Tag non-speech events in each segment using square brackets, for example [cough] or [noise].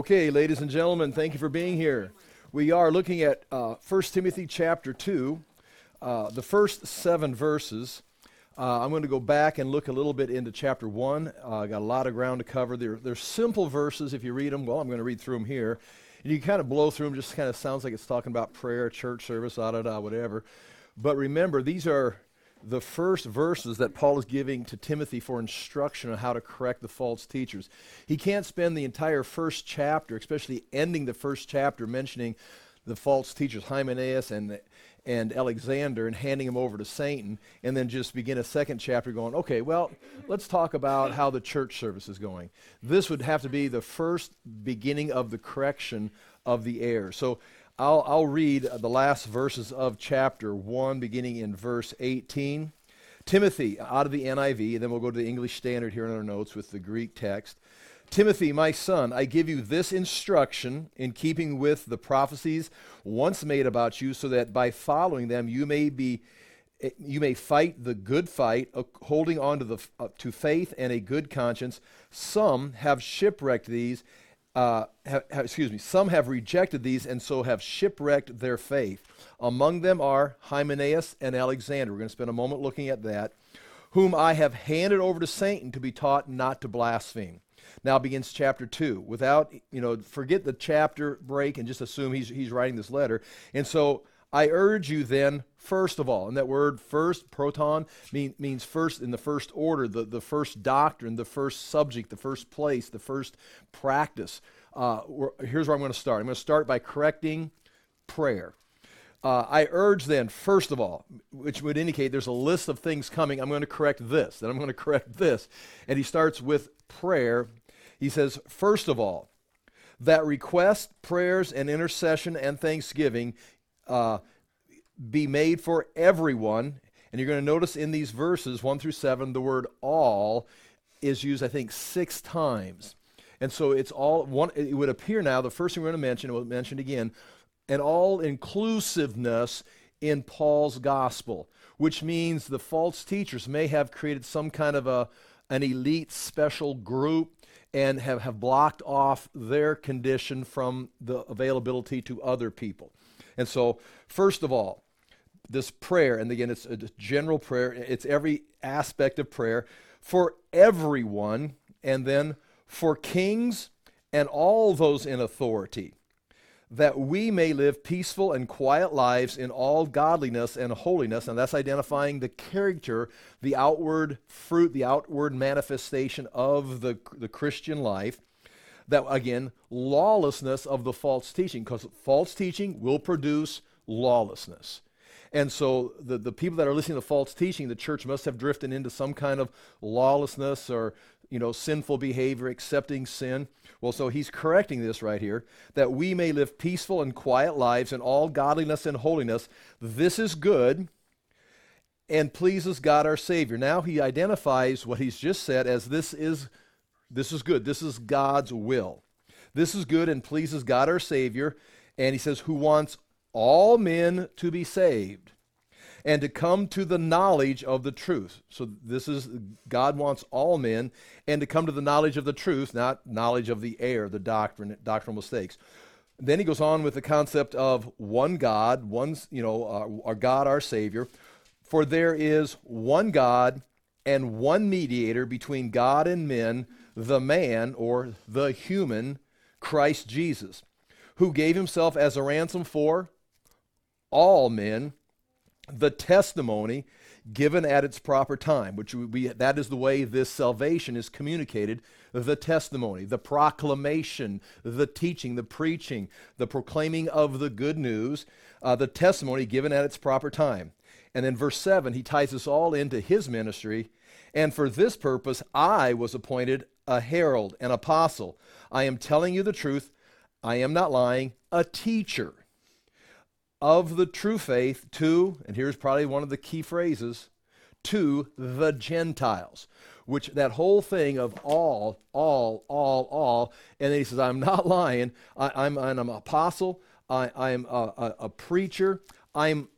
Okay, ladies and gentlemen, thank you for being here. We are looking at uh, 1 Timothy chapter 2, uh, the first seven verses. Uh, I'm going to go back and look a little bit into chapter 1. Uh, got a lot of ground to cover. They're, they're simple verses if you read them. Well, I'm going to read through them here. And you kind of blow through them, just kind of sounds like it's talking about prayer, church service, da da da, whatever. But remember, these are the first verses that Paul is giving to Timothy for instruction on how to correct the false teachers. He can't spend the entire first chapter, especially ending the first chapter, mentioning the false teachers, Hymenaeus and, and Alexander, and handing them over to Satan, and then just begin a second chapter going, okay, well, let's talk about how the church service is going. This would have to be the first beginning of the correction of the error. So I'll, I'll read the last verses of chapter 1, beginning in verse 18. Timothy, out of the NIV, and then we'll go to the English Standard here in our notes with the Greek text. Timothy, my son, I give you this instruction in keeping with the prophecies once made about you, so that by following them you may be you may fight the good fight, uh, holding on to the uh, to faith and a good conscience. Some have shipwrecked these uh, have, have, excuse me, some have rejected these and so have shipwrecked their faith. Among them are Hymenaeus and Alexander. We're going to spend a moment looking at that, whom I have handed over to Satan to be taught not to blaspheme. Now begins chapter 2. Without, you know, forget the chapter break and just assume he's, he's writing this letter. And so I urge you then, first of all, and that word first, proton, mean, means first in the first order, the, the first doctrine, the first subject, the first place, the first practice. Uh, here's where I'm going to start. I'm going to start by correcting prayer. Uh, I urge then, first of all, which would indicate there's a list of things coming. I'm going to correct this, then I'm going to correct this. And he starts with prayer. He says, first of all, that request, prayers, and intercession and thanksgiving uh, be made for everyone. And you're going to notice in these verses, 1 through 7, the word all is used, I think, six times. And so it's all one, it would appear now, the first thing we're going to mention, we'll mention again, an all inclusiveness in Paul's gospel, which means the false teachers may have created some kind of a, an elite special group and have, have blocked off their condition from the availability to other people. And so, first of all, this prayer, and again, it's a general prayer, it's every aspect of prayer for everyone, and then for kings and all those in authority, that we may live peaceful and quiet lives in all godliness and holiness. And that's identifying the character, the outward fruit, the outward manifestation of the, the Christian life that again, lawlessness of the false teaching, because false teaching will produce lawlessness. And so the, the people that are listening to false teaching, the church must have drifted into some kind of lawlessness or you know sinful behavior, accepting sin. Well, so he's correcting this right here, that we may live peaceful and quiet lives in all godliness and holiness. This is good and pleases God our Savior. Now he identifies what he's just said as this is this is good. This is God's will. This is good and pleases God our Savior. And he says, who wants all men to be saved and to come to the knowledge of the truth. So this is God wants all men and to come to the knowledge of the truth, not knowledge of the error, the doctrine, doctrinal mistakes. Then he goes on with the concept of one God, one, you know, uh, our God, our Savior. For there is one God and one mediator between God and men, the man or the human Christ Jesus, who gave himself as a ransom for all men, the testimony given at its proper time, which we, that is the way this salvation is communicated the testimony, the proclamation, the teaching, the preaching, the proclaiming of the good news, uh, the testimony given at its proper time. And then verse 7, he ties us all into his ministry. And for this purpose, I was appointed a herald, an apostle. I am telling you the truth. I am not lying, a teacher of the true faith to, and here's probably one of the key phrases, to the Gentiles, which that whole thing of all, all, all, all, and then he says, I'm not lying. I, am an apostle. I, am a, a, a preacher. I'm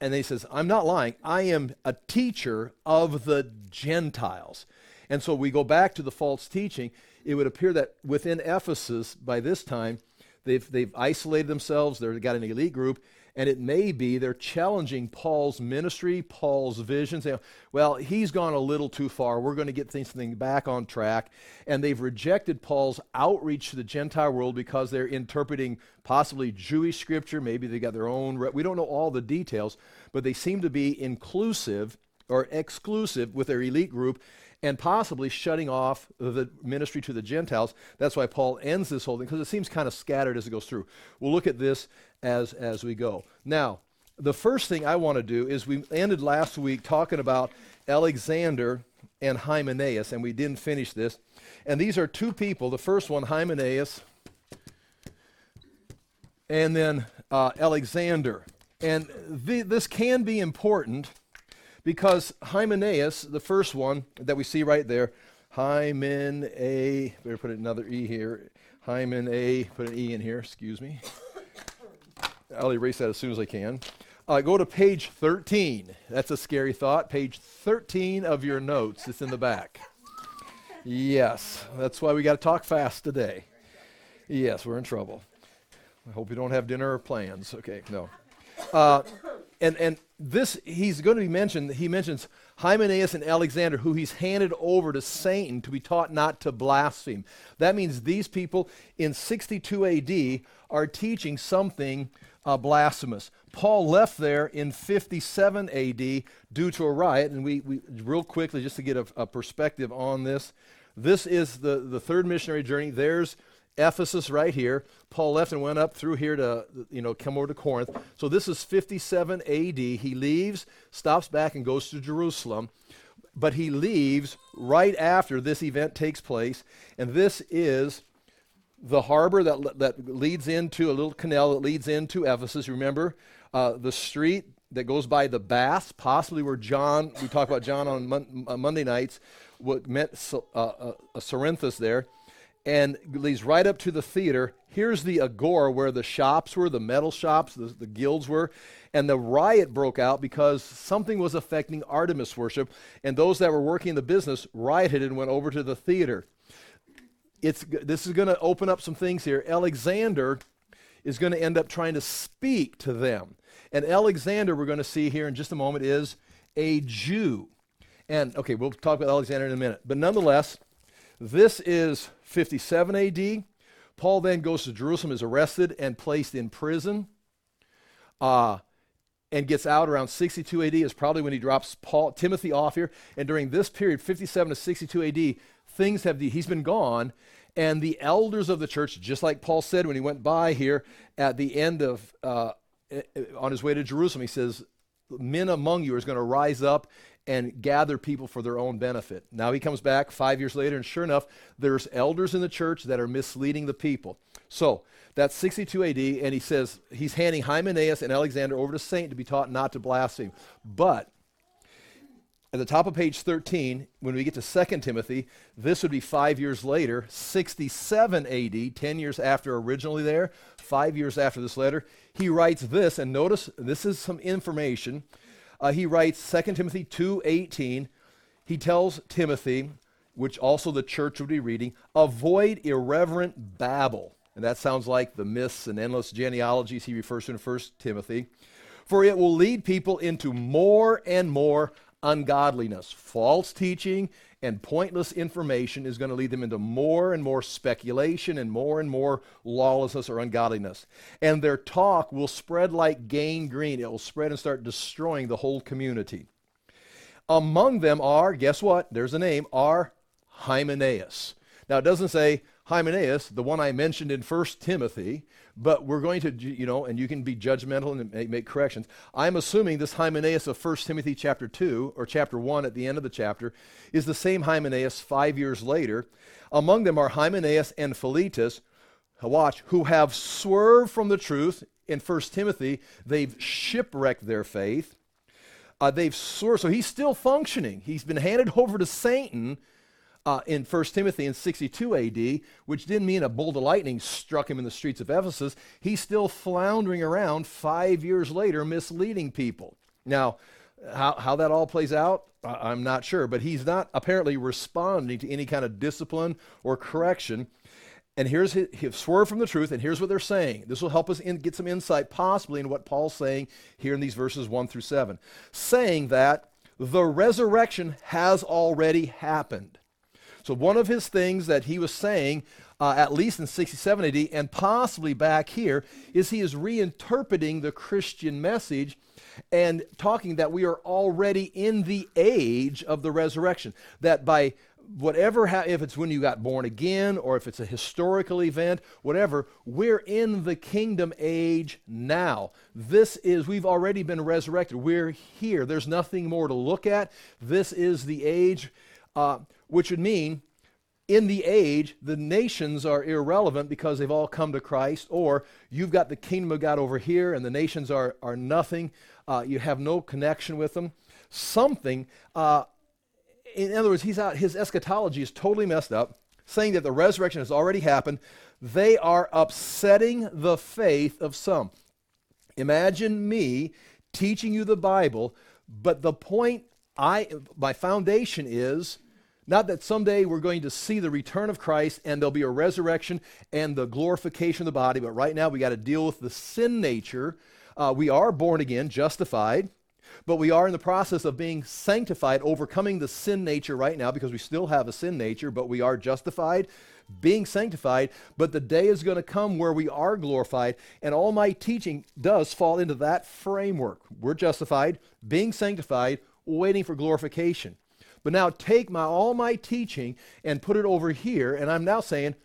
and he says, I'm not lying. I am a teacher of the Gentiles. And so we go back to the false teaching. it would appear that within Ephesus, by this time, they've, they've isolated themselves, they've got an elite group, and it may be they're challenging Paul's ministry, Paul's vision, saying, well, he's gone a little too far. We're going to get things back on track. And they've rejected Paul's outreach to the Gentile world because they're interpreting possibly Jewish scripture. Maybe they got their own. Re- we don't know all the details, but they seem to be inclusive or exclusive with their elite group and possibly shutting off the ministry to the Gentiles. That's why Paul ends this whole thing, because it seems kind of scattered as it goes through. We'll look at this as, as we go. Now, the first thing I want to do is we ended last week talking about Alexander and Hymenaeus, and we didn't finish this. And these are two people. The first one, Hymenaeus, and then uh, Alexander. And the, this can be important because Hymenaeus, the first one that we see right there, Hymen A, better put another E here. Hymen A, put an E in here, excuse me. I'll erase that as soon as I can. Uh, go to page 13. That's a scary thought. Page 13 of your notes. It's in the back. Yes, that's why we got to talk fast today. Yes, we're in trouble. I hope you don't have dinner or plans. Okay, no. Uh, and and this he's going to be mentioned. He mentions Hymenaeus and Alexander, who he's handed over to Satan to be taught not to blaspheme. That means these people in 62 AD are teaching something uh, blasphemous. Paul left there in 57 AD due to a riot, and we, we real quickly just to get a, a perspective on this. This is the the third missionary journey. There's Ephesus right here. Paul left and went up through here to, you know, come over to Corinth. So this is 57 AD. He leaves, stops back, and goes to Jerusalem. But he leaves right after this event takes place. And this is the harbor that, that leads into a little canal that leads into Ephesus. Remember, uh, the street that goes by the baths, possibly where John, we talk about John on mon- uh, Monday nights, what meant uh, uh, Cerinthus there and leads right up to the theater. Here's the agora where the shops were, the metal shops, the, the guilds were. And the riot broke out because something was affecting Artemis worship, and those that were working in the business rioted and went over to the theater. It's, this is going to open up some things here. Alexander is going to end up trying to speak to them. And Alexander, we're going to see here in just a moment, is a Jew. And okay, we'll talk about Alexander in a minute. But nonetheless, this is 57 AD. Paul then goes to Jerusalem, is arrested and placed in prison, uh, and gets out around 62 AD. Is probably when he drops Paul, Timothy off here. And during this period, 57 to 62 AD, things have he's been gone, and the elders of the church, just like Paul said when he went by here at the end of uh, on his way to Jerusalem, he says, "Men among you is going to rise up and gather people for their own benefit. Now he comes back five years later, and sure enough, there's elders in the church that are misleading the people. So that's 62 AD, and he says he's handing Hymenaeus and Alexander over to Satan to be taught not to blaspheme. But at the top of page 13, when we get to 2 Timothy, this would be five years later, 67 AD, 10 years after originally there, five years after this letter. He writes this, and notice this is some information uh, he writes 2 Timothy 2:18. He tells Timothy, which also the church would be reading, avoid irreverent babble. And that sounds like the myths and endless genealogies he refers to in 1 Timothy. For it will lead people into more and more ungodliness, false teaching, and pointless information is going to lead them into more and more speculation and more and more lawlessness or ungodliness. And their talk will spread like gangrene. It will spread and start destroying the whole community. Among them are, guess what? There's a name, are Hymenaeus. Now it doesn't say Hymenaeus, the one I mentioned in 1 Timothy, but we're going to, you know, and you can be judgmental and make, corrections. I'm assuming this Hymenaeus of 1 Timothy chapter 2, or chapter 1 at the end of the chapter, is the same Hymenaeus five years later. Among them are Hymenaeus and Philetus, watch, who have swerved from the truth. In 1 Timothy, they've shipwrecked their faith. Uh, they've swerved, so he's still functioning. He's been handed over to Satan uh, in 1 Timothy in 62 AD, which didn't mean a bolt of lightning struck him in the streets of Ephesus. He's still floundering around five years later, misleading people. Now, How, how that all plays out, I'm not sure. But he's not apparently responding to any kind of discipline or correction. And here's his, his swerve from the truth, and here's what they're saying. This will help us in, get some insight, possibly, in what Paul's saying here in these verses 1 through 7. Saying that the resurrection has already happened. So, one of his things that he was saying, uh, at least in 67 AD, and possibly back here, is he is reinterpreting the Christian message and talking that we are already in the age of the resurrection. That by whatever, ha- if it's when you got born again or if it's a historical event, whatever, we're in the kingdom age now. This is, we've already been resurrected. We're here. There's nothing more to look at. This is the age, uh, which would mean in the age, the nations are irrelevant because they've all come to Christ, or you've got the kingdom of God over here and the nations are, are nothing. Uh, you have no connection with them. Something, uh, in other words, he's out, his eschatology is totally messed up, saying that the resurrection has already happened. They are upsetting the faith of some. Imagine me teaching you the Bible, but the point I my foundation is not that someday we're going to see the return of Christ and there'll be a resurrection and the glorification of the body, but right now we got to deal with the sin nature. Uh, we are born again, justified but we are in the process of being sanctified, overcoming the sin nature right now because we still have a sin nature, but we are justified, being sanctified. But the day is going to come where we are glorified, and all my teaching does fall into that framework. We're justified, being sanctified, waiting for glorification. But now take my all my teaching and put it over here, and I'm now saying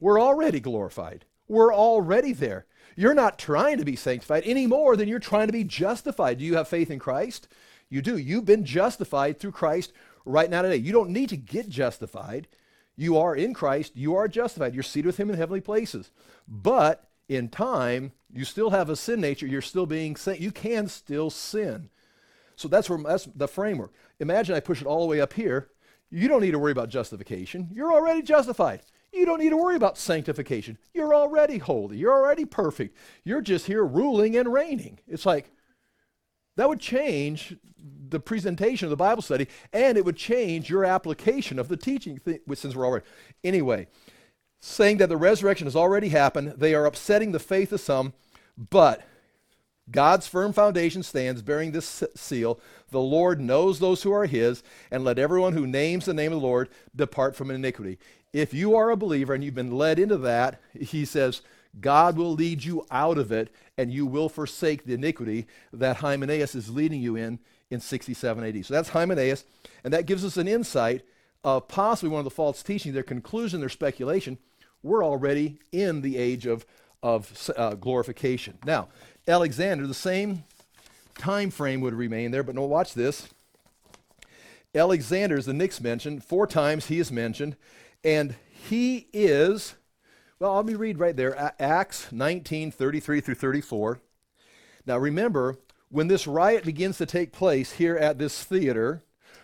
we're already glorified. We're already there. You're not trying to be sanctified any more than you're trying to be justified. Do you have faith in Christ? You do. You've been justified through Christ right now today. You don't need to get justified. You are in Christ. You are justified. You're seated with Him in heavenly places. But in time, you still have a sin nature. You're still being sin. You can still sin. So that's where that's the framework. Imagine I push it all the way up here. You don't need to worry about justification. You're already justified. You don't need to worry about sanctification. You're already holy. You're already perfect. You're just here ruling and reigning. It's like that would change the presentation of the Bible study and it would change your application of the teaching th- since we're already. Anyway, saying that the resurrection has already happened, they are upsetting the faith of some, but God's firm foundation stands bearing this seal. The Lord knows those who are his, and let everyone who names the name of the Lord depart from iniquity if you are a believer and you've been led into that, he says, God will lead you out of it and you will forsake the iniquity that Hymenaeus is leading you in in 67 AD. So that's Hymenaeus, and that gives us an insight of possibly one of the false teachings, their conclusion, their speculation. We're already in the age of, of uh, glorification. Now, Alexander, the same time frame would remain there, but no, watch this. Alexander, is the Knicks mentioned, four times he is mentioned. And he is, well, let me read right there Acts 19 33 through 34. Now remember, when this riot begins to take place here at this theater,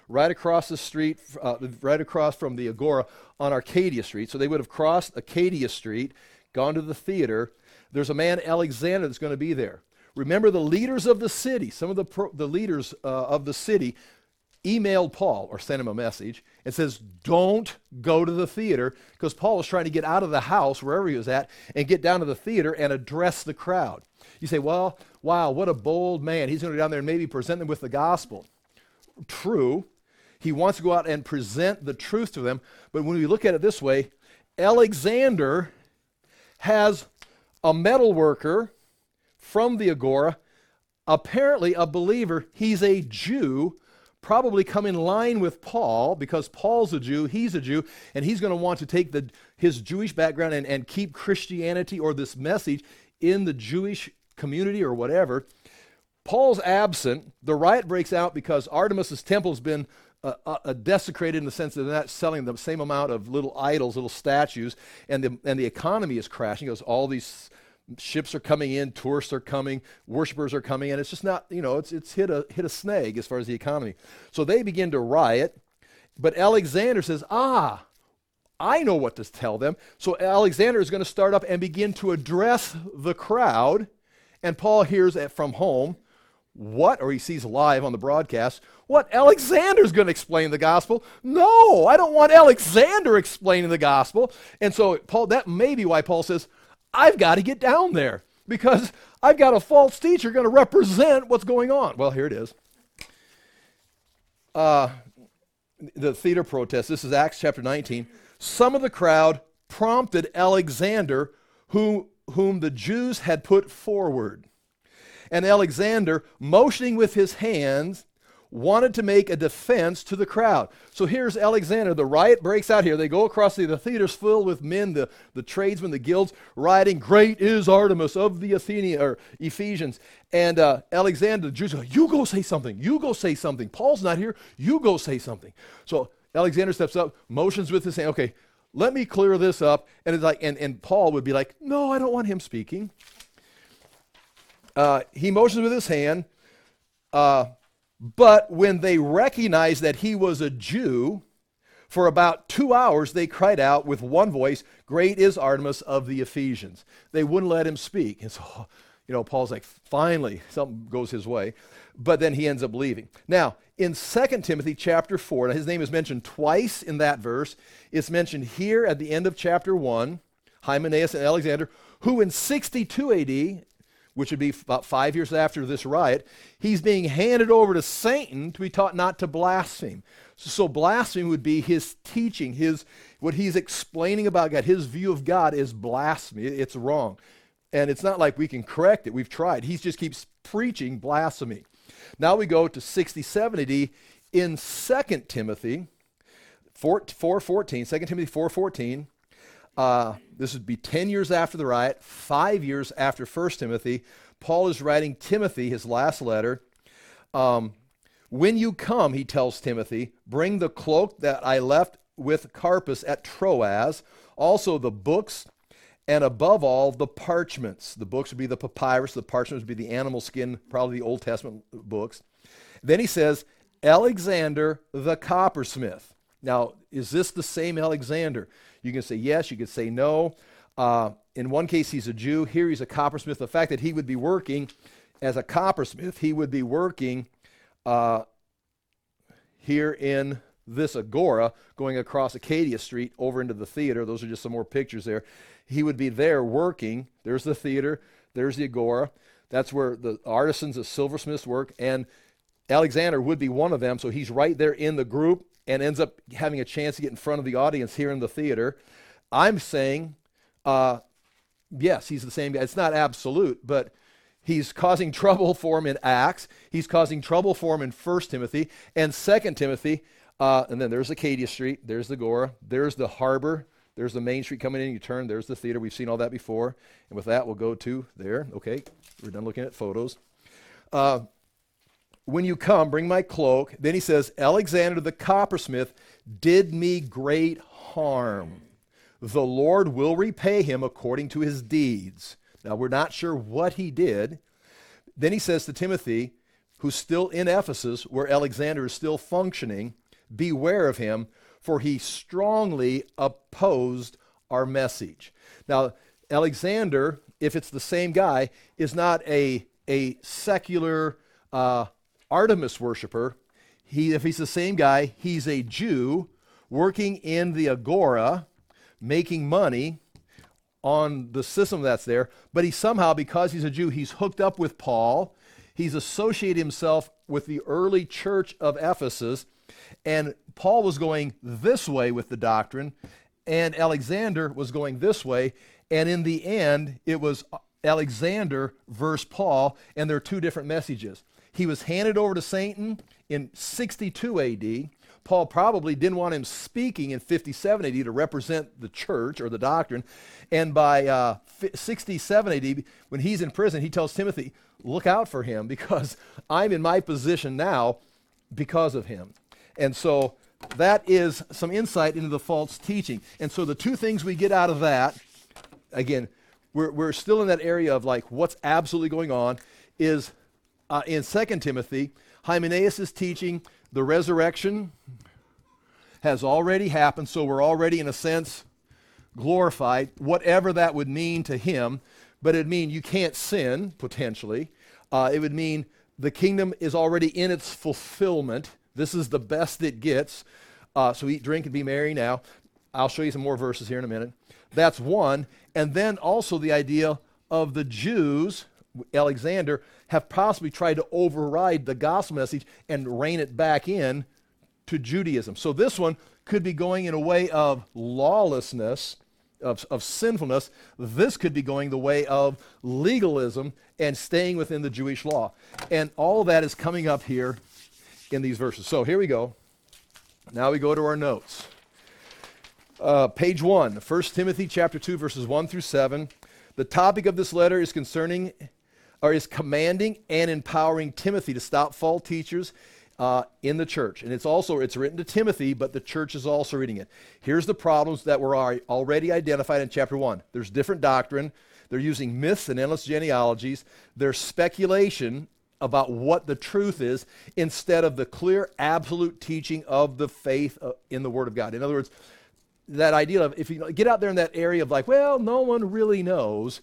right across the street, uh, right across from the Agora on Arcadia Street, so they would have crossed Acadia Street, gone to the theater. There's a man, Alexander, that's going to be there. Remember the leaders of the city, some of the, pro- the leaders uh, of the city emailed Paul or sent him a message and says, Don't go to the theater because Paul was trying to get out of the house, wherever he was at, and get down to the theater and address the crowd. You say, Well, wow, what a bold man. He's going to go down there and maybe present them with the gospel. True. He wants to go out and present the truth to them. But when we look at it this way, Alexander has a metal worker from the Agora, apparently a believer. He's a Jew probably come in line with Paul because Paul's a Jew, he's a Jew, and he's going to want to take the, his Jewish background and, and keep Christianity or this message in the Jewish community or whatever. Paul's absent. The riot breaks out because Artemis's temple has been uh, uh, desecrated in the sense that they're not selling the same amount of little idols, little statues, and the, and the economy is crashing because all these ships are coming in, tourists are coming, worshipers are coming, and it's just not, you know, it's, it's hit, a, hit a snag as far as the economy. So they begin to riot, but Alexander says, ah, I know what to tell them. So Alexander is going to start up and begin to address the crowd, and Paul hears it from home. What? Or he sees live on the broadcast, what? Alexander's going to explain the gospel? No, I don't want Alexander explaining the gospel. And so Paul, that may be why Paul says, I've got to get down there because I've got a false teacher going to represent what's going on. Well, here it is. Uh, the theater protest. This is Acts chapter 19. Some of the crowd prompted Alexander, who, whom the Jews had put forward. And Alexander, motioning with his hands, wanted to make a defense to the crowd. So here's Alexander. The riot breaks out here. They go across the, the theater's filled with men, the, the tradesmen, the guilds, rioting. Great is Artemis of the Athenians or Ephesians. And uh, Alexander, the Jews go, You go say something. You go say something. Paul's not here. You go say something. So Alexander steps up, motions with his hand. Okay, let me clear this up. And it's like, and, and Paul would be like, No, I don't want him speaking. Uh, he motions with his hand. Uh, but when they recognized that he was a Jew, for about two hours they cried out with one voice, Great is Artemis of the Ephesians. They wouldn't let him speak. And so, [laughs] you know, Paul's like, finally, something goes his way. But then he ends up leaving. Now, in 2 Timothy chapter 4, now his name is mentioned twice in that verse. It's mentioned here at the end of chapter 1, Hymenaeus and Alexander, who in 62 AD, which would be about five years after this riot, he's being handed over to Satan to be taught not to blaspheme. So, blasphemy would be his teaching, his what he's explaining about God. His view of God is blasphemy. It's wrong. And it's not like we can correct it. We've tried. He just keeps preaching blasphemy. Now we go to 67 AD in 2 Timothy 4, 4 14, 2 Timothy 4 14. Uh, this would be 10 years after the riot, five years after 1 Timothy. Paul is writing Timothy his last letter. Um, when you come, he tells Timothy, bring the cloak that I left with Carpus at Troas, also the books, and above all, the parchments. The books would be the papyrus, the parchments would be the animal skin, probably the Old Testament books. Then he says, Alexander the coppersmith. Now, is this the same Alexander? You can say yes, you can say no. Uh, in one case, he's a Jew. Here, he's a coppersmith. The fact that he would be working as a coppersmith, he would be working uh, here in this agora, going across Acadia Street over into the theater. Those are just some more pictures there. He would be there working. There's the theater, there's the agora. That's where the artisans, the silversmiths work. And Alexander would be one of them. So he's right there in the group and ends up having a chance to get in front of the audience here in the theater. I'm saying, uh, yes, he's the same guy. It's not absolute, but he's causing [laughs] trouble for him in Acts. He's causing trouble for him in 1 Timothy and 2 Timothy. Uh, and then there's Acadia Street. There's the Gora. There's the harbor. There's the main street coming in. You turn. There's the theater. We've seen all that before. And with that, we'll go to there. Okay, we're done looking at photos. Uh, when you come, bring my cloak. Then he says, Alexander the coppersmith did me great harm. The Lord will repay him according to his deeds. Now, we're not sure what he did. Then he says to Timothy, who's still in Ephesus, where Alexander is still functioning, beware of him, for he strongly opposed our message. Now, Alexander, if it's the same guy, is not a, a secular uh, Artemis worshiper. He, if he's the same guy, he's a Jew working in the agora, making money on the system that's there. But he somehow, because he's a Jew, he's hooked up with Paul. He's associated himself with the early church of Ephesus. And Paul was going this way with the doctrine, and Alexander was going this way. And in the end, it was Alexander versus Paul, and there are two different messages. He was handed over to Satan in 62 AD. Paul probably didn't want him speaking in 57 AD to represent the church or the doctrine. And by uh, 67 AD, when he's in prison, he tells Timothy, Look out for him because [laughs] I'm in my position now because of him. And so that is some insight into the false teaching. And so the two things we get out of that, again, we're, we're still in that area of like what's absolutely going on, is uh, in 2 Timothy, Hymenaeus is teaching the resurrection has already happened, so we're already, in a sense, glorified, whatever that would mean to him. But it would mean you can't sin, potentially. Uh, it would mean the kingdom is already in its fulfillment. This is the best it gets. Uh, so eat, drink, and be merry now. I'll show you some more verses here in a minute. That's one. And then also the idea of the Jews, Alexander, have possibly tried to override the gospel message and rein it back in to Judaism. So this one could be going in a way of lawlessness, of, of sinfulness. This could be going the way of legalism and staying within the Jewish law. And all that is coming up here in these verses. So here we go. Now we go to our notes. Uh, page 1, 1 Timothy chapter 2, verses 1 through 7. The topic of this letter is concerning, or is commanding and empowering Timothy to stop false teachers uh, in the church. And it's also, it's written to Timothy, but the church is also reading it. Here's the problems that were already identified in chapter 1. There's different doctrine. They're using myths and endless genealogies. There's speculation about what the truth is instead of the clear, absolute teaching of the faith uh, in the Word of God. In other words, that idea of if you get out there in that area of like, well, no one really knows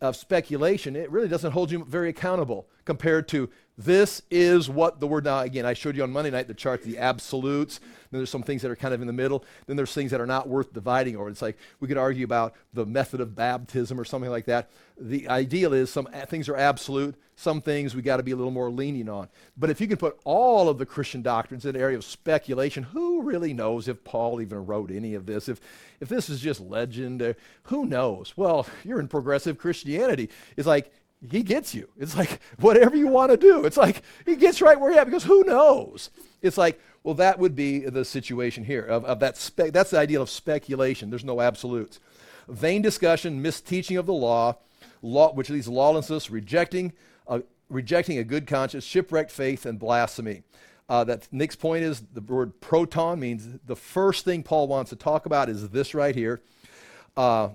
of speculation, it really doesn't hold you very accountable compared to this is what the word now again i showed you on monday night the chart the absolutes. Then there's some things that are kind of in the middle. Then there's things that are not worth dividing over. It's like we could argue about the method of baptism or something like that. The ideal is some things are absolute. Some things we got to be a little more lenient on. But if you can put all of the christian doctrines in the area of speculation who really knows if paul even wrote any of this? If if this is just legend uh, who knows? Well [laughs] you're in progressive christianity. It's like he gets you. It's like whatever you want to do. It's like he gets right where you're at because who knows? It's like, well, that would be the situation here of, of that spe- that's the idea of speculation. There's no absolutes. Vain discussion, misteaching of the law, law which leads lawlessness, rejecting, uh, rejecting a good conscience, shipwrecked faith, and blasphemy. Uh, that next point is the word proton means the first thing Paul wants to talk about is this right here. Uh,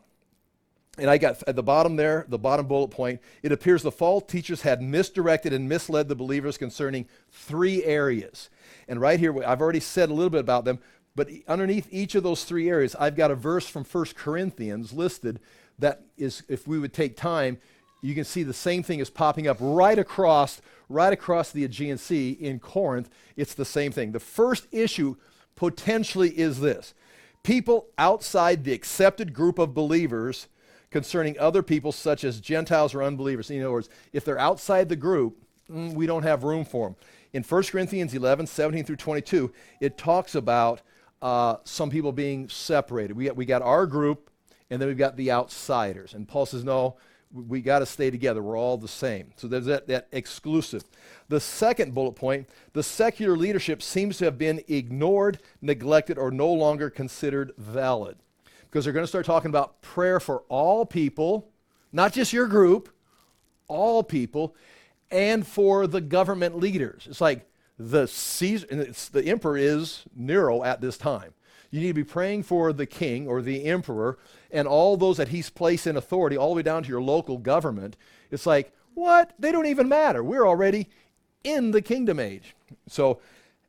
and I got at the bottom there, the bottom bullet point, it appears the false teachers had misdirected and misled the believers concerning three areas. And right here, I've already said a little bit about them, but underneath each of those three areas, I've got a verse from 1 Corinthians listed that is, if we would take time, you can see the same thing is popping up right across, right across the Aegean Sea in Corinth. It's the same thing. The first issue potentially is this people outside the accepted group of believers concerning other people such as Gentiles or unbelievers. In other words, if they're outside the group, mm, we don't have room for them. In 1 Corinthians 11, 17 through 22, it talks about uh, some people being separated. We got, we got our group, and then we've got the outsiders. And Paul says, no, we got to stay together. We're all the same. So there's that, that exclusive. The second bullet point the secular leadership seems to have been ignored, neglected, or no longer considered valid because they're going to start talking about prayer for all people, not just your group, all people, and for the government leaders. It's like the Caesar, the emperor is Nero at this time. You need to be praying for the king or the emperor and all those that he's placed in authority, all the way down to your local government. It's like, what? They don't even matter. We're already in the kingdom age. So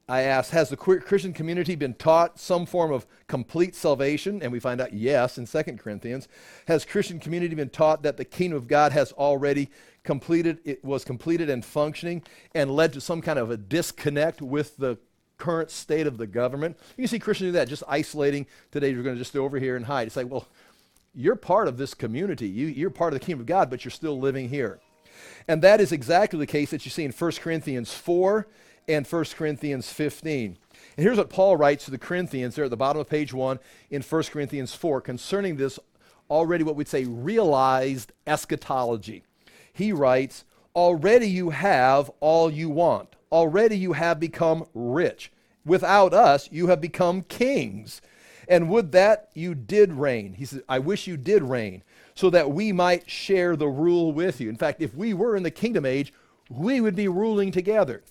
I asked, has the Christian community been taught some form of complete salvation? And we find out yes in 2 Corinthians. Has Christian community been taught that the kingdom of God has already completed, it was completed and functioning and led to some kind of a disconnect with the current state of the government? You see Christians do that, just isolating. Today you're going to just stay over here and hide. It's like, well, you're part of this community. You, you're part of the kingdom of God, but you're still living here. And that is exactly the case that you see in 1 Corinthians 4 and 1 Corinthians 15. And here's what Paul writes to the Corinthians there at the bottom of page 1 in 1 Corinthians 4 concerning this already what we'd say realized eschatology. He writes, Already you have all you want. Already you have become rich. Without us, you have become kings. And would that you did reign. He says, I wish you did reign, so that we might share the rule with you. In fact, if we were in the kingdom age, we would be ruling together.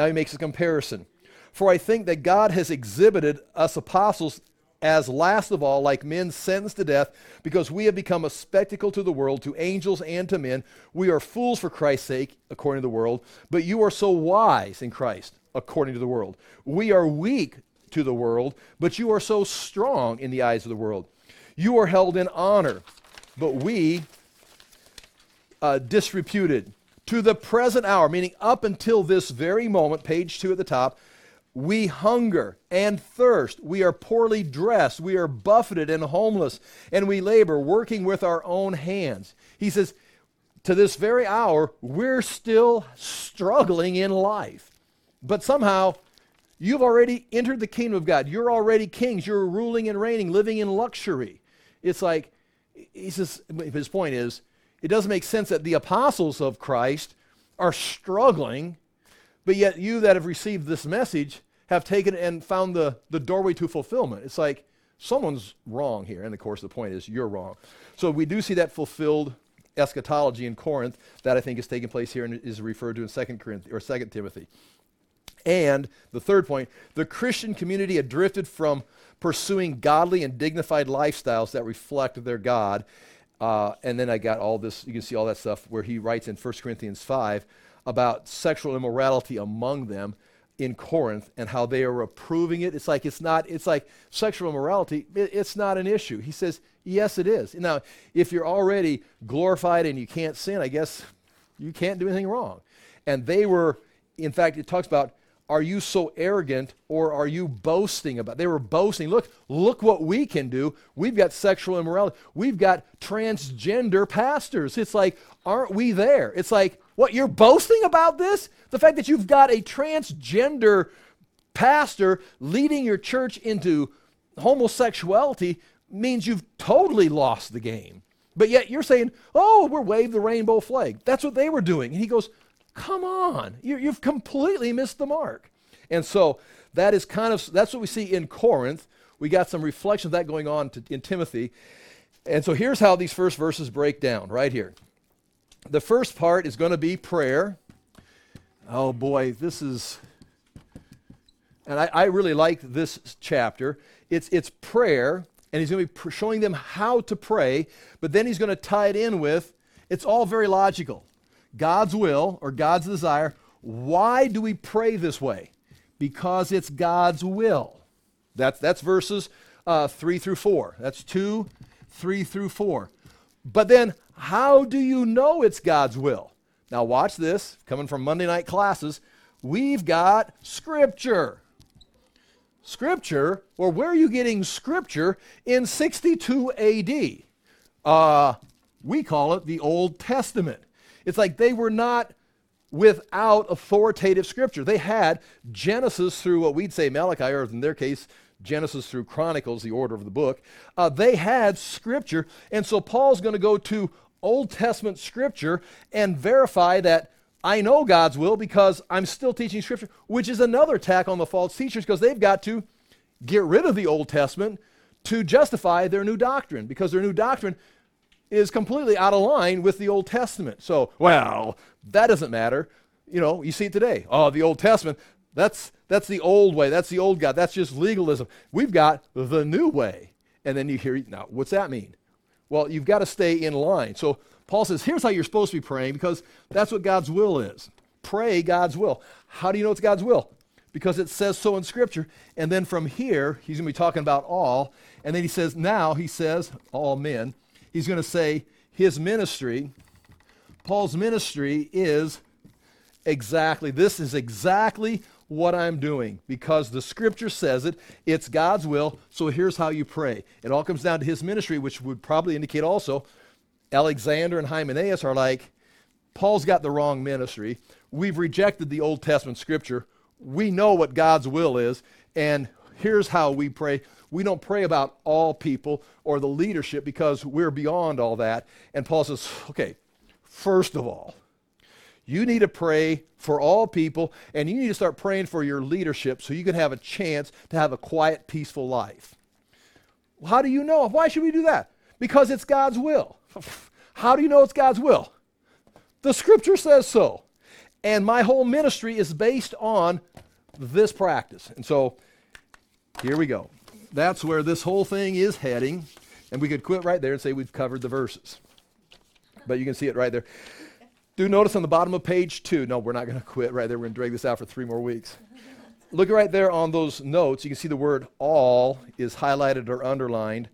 Now he makes a comparison. For I think that God has exhibited us apostles as last of all, like men sentenced to death, because we have become a spectacle to the world, to angels and to men. We are fools for Christ's sake, according to the world, but you are so wise in Christ, according to the world. We are weak to the world, but you are so strong in the eyes of the world. You are held in honor, but we uh, disreputed to the present hour, meaning up until this very moment, page two at the top, we hunger and thirst. We are poorly dressed. We are buffeted and homeless. And we labor, working with our own hands. He says, to this very hour, we're still struggling in life. But somehow, you've already entered the kingdom of God. You're already kings. You're ruling and reigning, living in luxury. It's like, he says, his point is, it doesn't make sense that the apostles of Christ are struggling, but yet you that have received this message have taken and found the, the doorway to fulfillment. It's like someone's wrong here. And of course, the point is you're wrong. So we do see that fulfilled eschatology in Corinth that I think is taking place here and is referred to in Second Corinthians or Second Timothy. And the third point, the Christian community had drifted from pursuing godly and dignified lifestyles that reflect their God. Uh, and then I got all this, you can see all that stuff where he writes in 1 Corinthians 5 about sexual immorality among them in Corinth and how they are approving it. It's like it's not, it's like sexual immorality, it, it's not an issue. He says, yes, it is. Now, if you're already glorified and you can't sin, I guess you can't do anything wrong. And they were, in fact, it talks about are you so arrogant or are you boasting about? They were boasting. Look, look what we can do. We've got sexual immorality. We've got transgender pastors. It's like, aren't we there? It's like, what, you're boasting about this? The fact that you've got a transgender pastor leading your church into homosexuality means you've totally lost the game. But yet you're saying, oh, we're wave the rainbow flag. That's what they were doing. And he goes, Come on, you, you've completely missed the mark. And so that is kind of that's what we see in Corinth. We got some reflection of that going on to, in Timothy. And so here's how these first verses break down right here. The first part is going to be prayer. Oh boy, this is, and I, I really like this chapter. It's, it's prayer, and he's going to be showing them how to pray, but then he's going to tie it in with it's all very logical. God's will or God's desire. Why do we pray this way? Because it's God's will. That's, that's verses uh, 3 through 4. That's 2, 3 through 4. But then, how do you know it's God's will? Now, watch this. Coming from Monday night classes, we've got Scripture. Scripture, or where are you getting Scripture in 62 AD? Uh, we call it the Old Testament. It's like they were not without authoritative scripture. They had Genesis through what we'd say Malachi, or in their case, Genesis through Chronicles, the order of the book. Uh, they had scripture. And so Paul's going to go to Old Testament scripture and verify that I know God's will because I'm still teaching scripture, which is another attack on the false teachers because they've got to get rid of the Old Testament to justify their new doctrine because their new doctrine is completely out of line with the Old Testament. So, well, that doesn't matter. You know, you see it today. Oh, the Old Testament, that's that's the old way. That's the old God. That's just legalism. We've got the new way. And then you hear, now, what's that mean? Well, you've got to stay in line. So Paul says, here's how you're supposed to be praying because that's what God's will is. Pray God's will. How do you know it's God's will? Because it says so in Scripture. And then from here, he's going to be talking about all. And then he says, now, he says, all men he's going to say his ministry, Paul's ministry is exactly, this is exactly what I'm doing because the scripture says it. It's God's will. So here's how you pray. It all comes down to his ministry, which would probably indicate also Alexander and Hymenaeus are like, Paul's got the wrong ministry. We've rejected the Old Testament scripture. We know what God's will is, and here's how we pray. We don't pray about all people or the leadership because we're beyond all that. And Paul says, okay, first of all, you need to pray for all people and you need to start praying for your leadership so you can have a chance to have a quiet, peaceful life. How do you know? Why should we do that? Because it's God's will. [laughs] How do you know it's God's will? The scripture says so. And my whole ministry is based on this practice. And so here we go that's where this whole thing is heading. And we could quit right there and say we've covered the verses. But you can see it right there. Do notice on the bottom of page two. No, we're not going to quit right there. We're going to drag this out for three more weeks. Look right there on those notes. You can see the word all is highlighted or underlined.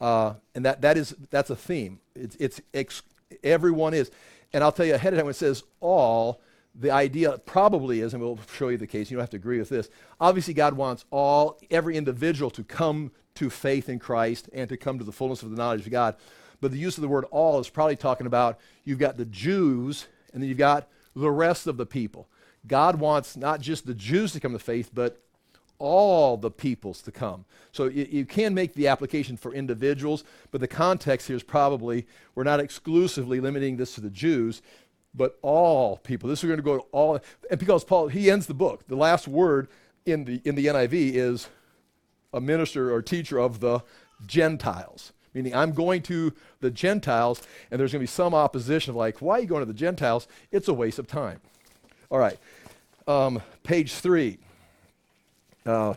Uh, and that, that is, that's a theme. It's, it's ex- everyone is. And I'll tell you ahead of time when it says all, the idea probably is, and we'll show you the case, you don't have to agree with this. Obviously, God wants all, every individual to come to faith in Christ and to come to the fullness of the knowledge of God. But the use of the word all is probably talking about you've got the Jews and then you've got the rest of the people. God wants not just the Jews to come to faith, but all the peoples to come. So you, you, can make the application for individuals, but the context here is probably we're not exclusively limiting this to the Jews, but all people. This is going to go to all, and because Paul he ends the book, the last word in the in the NIV is a minister or teacher of the Gentiles. Meaning, I'm going to the Gentiles, and there's going to be some opposition of like, why are you going to the Gentiles? It's a waste of time. All right, um, page three. Uh,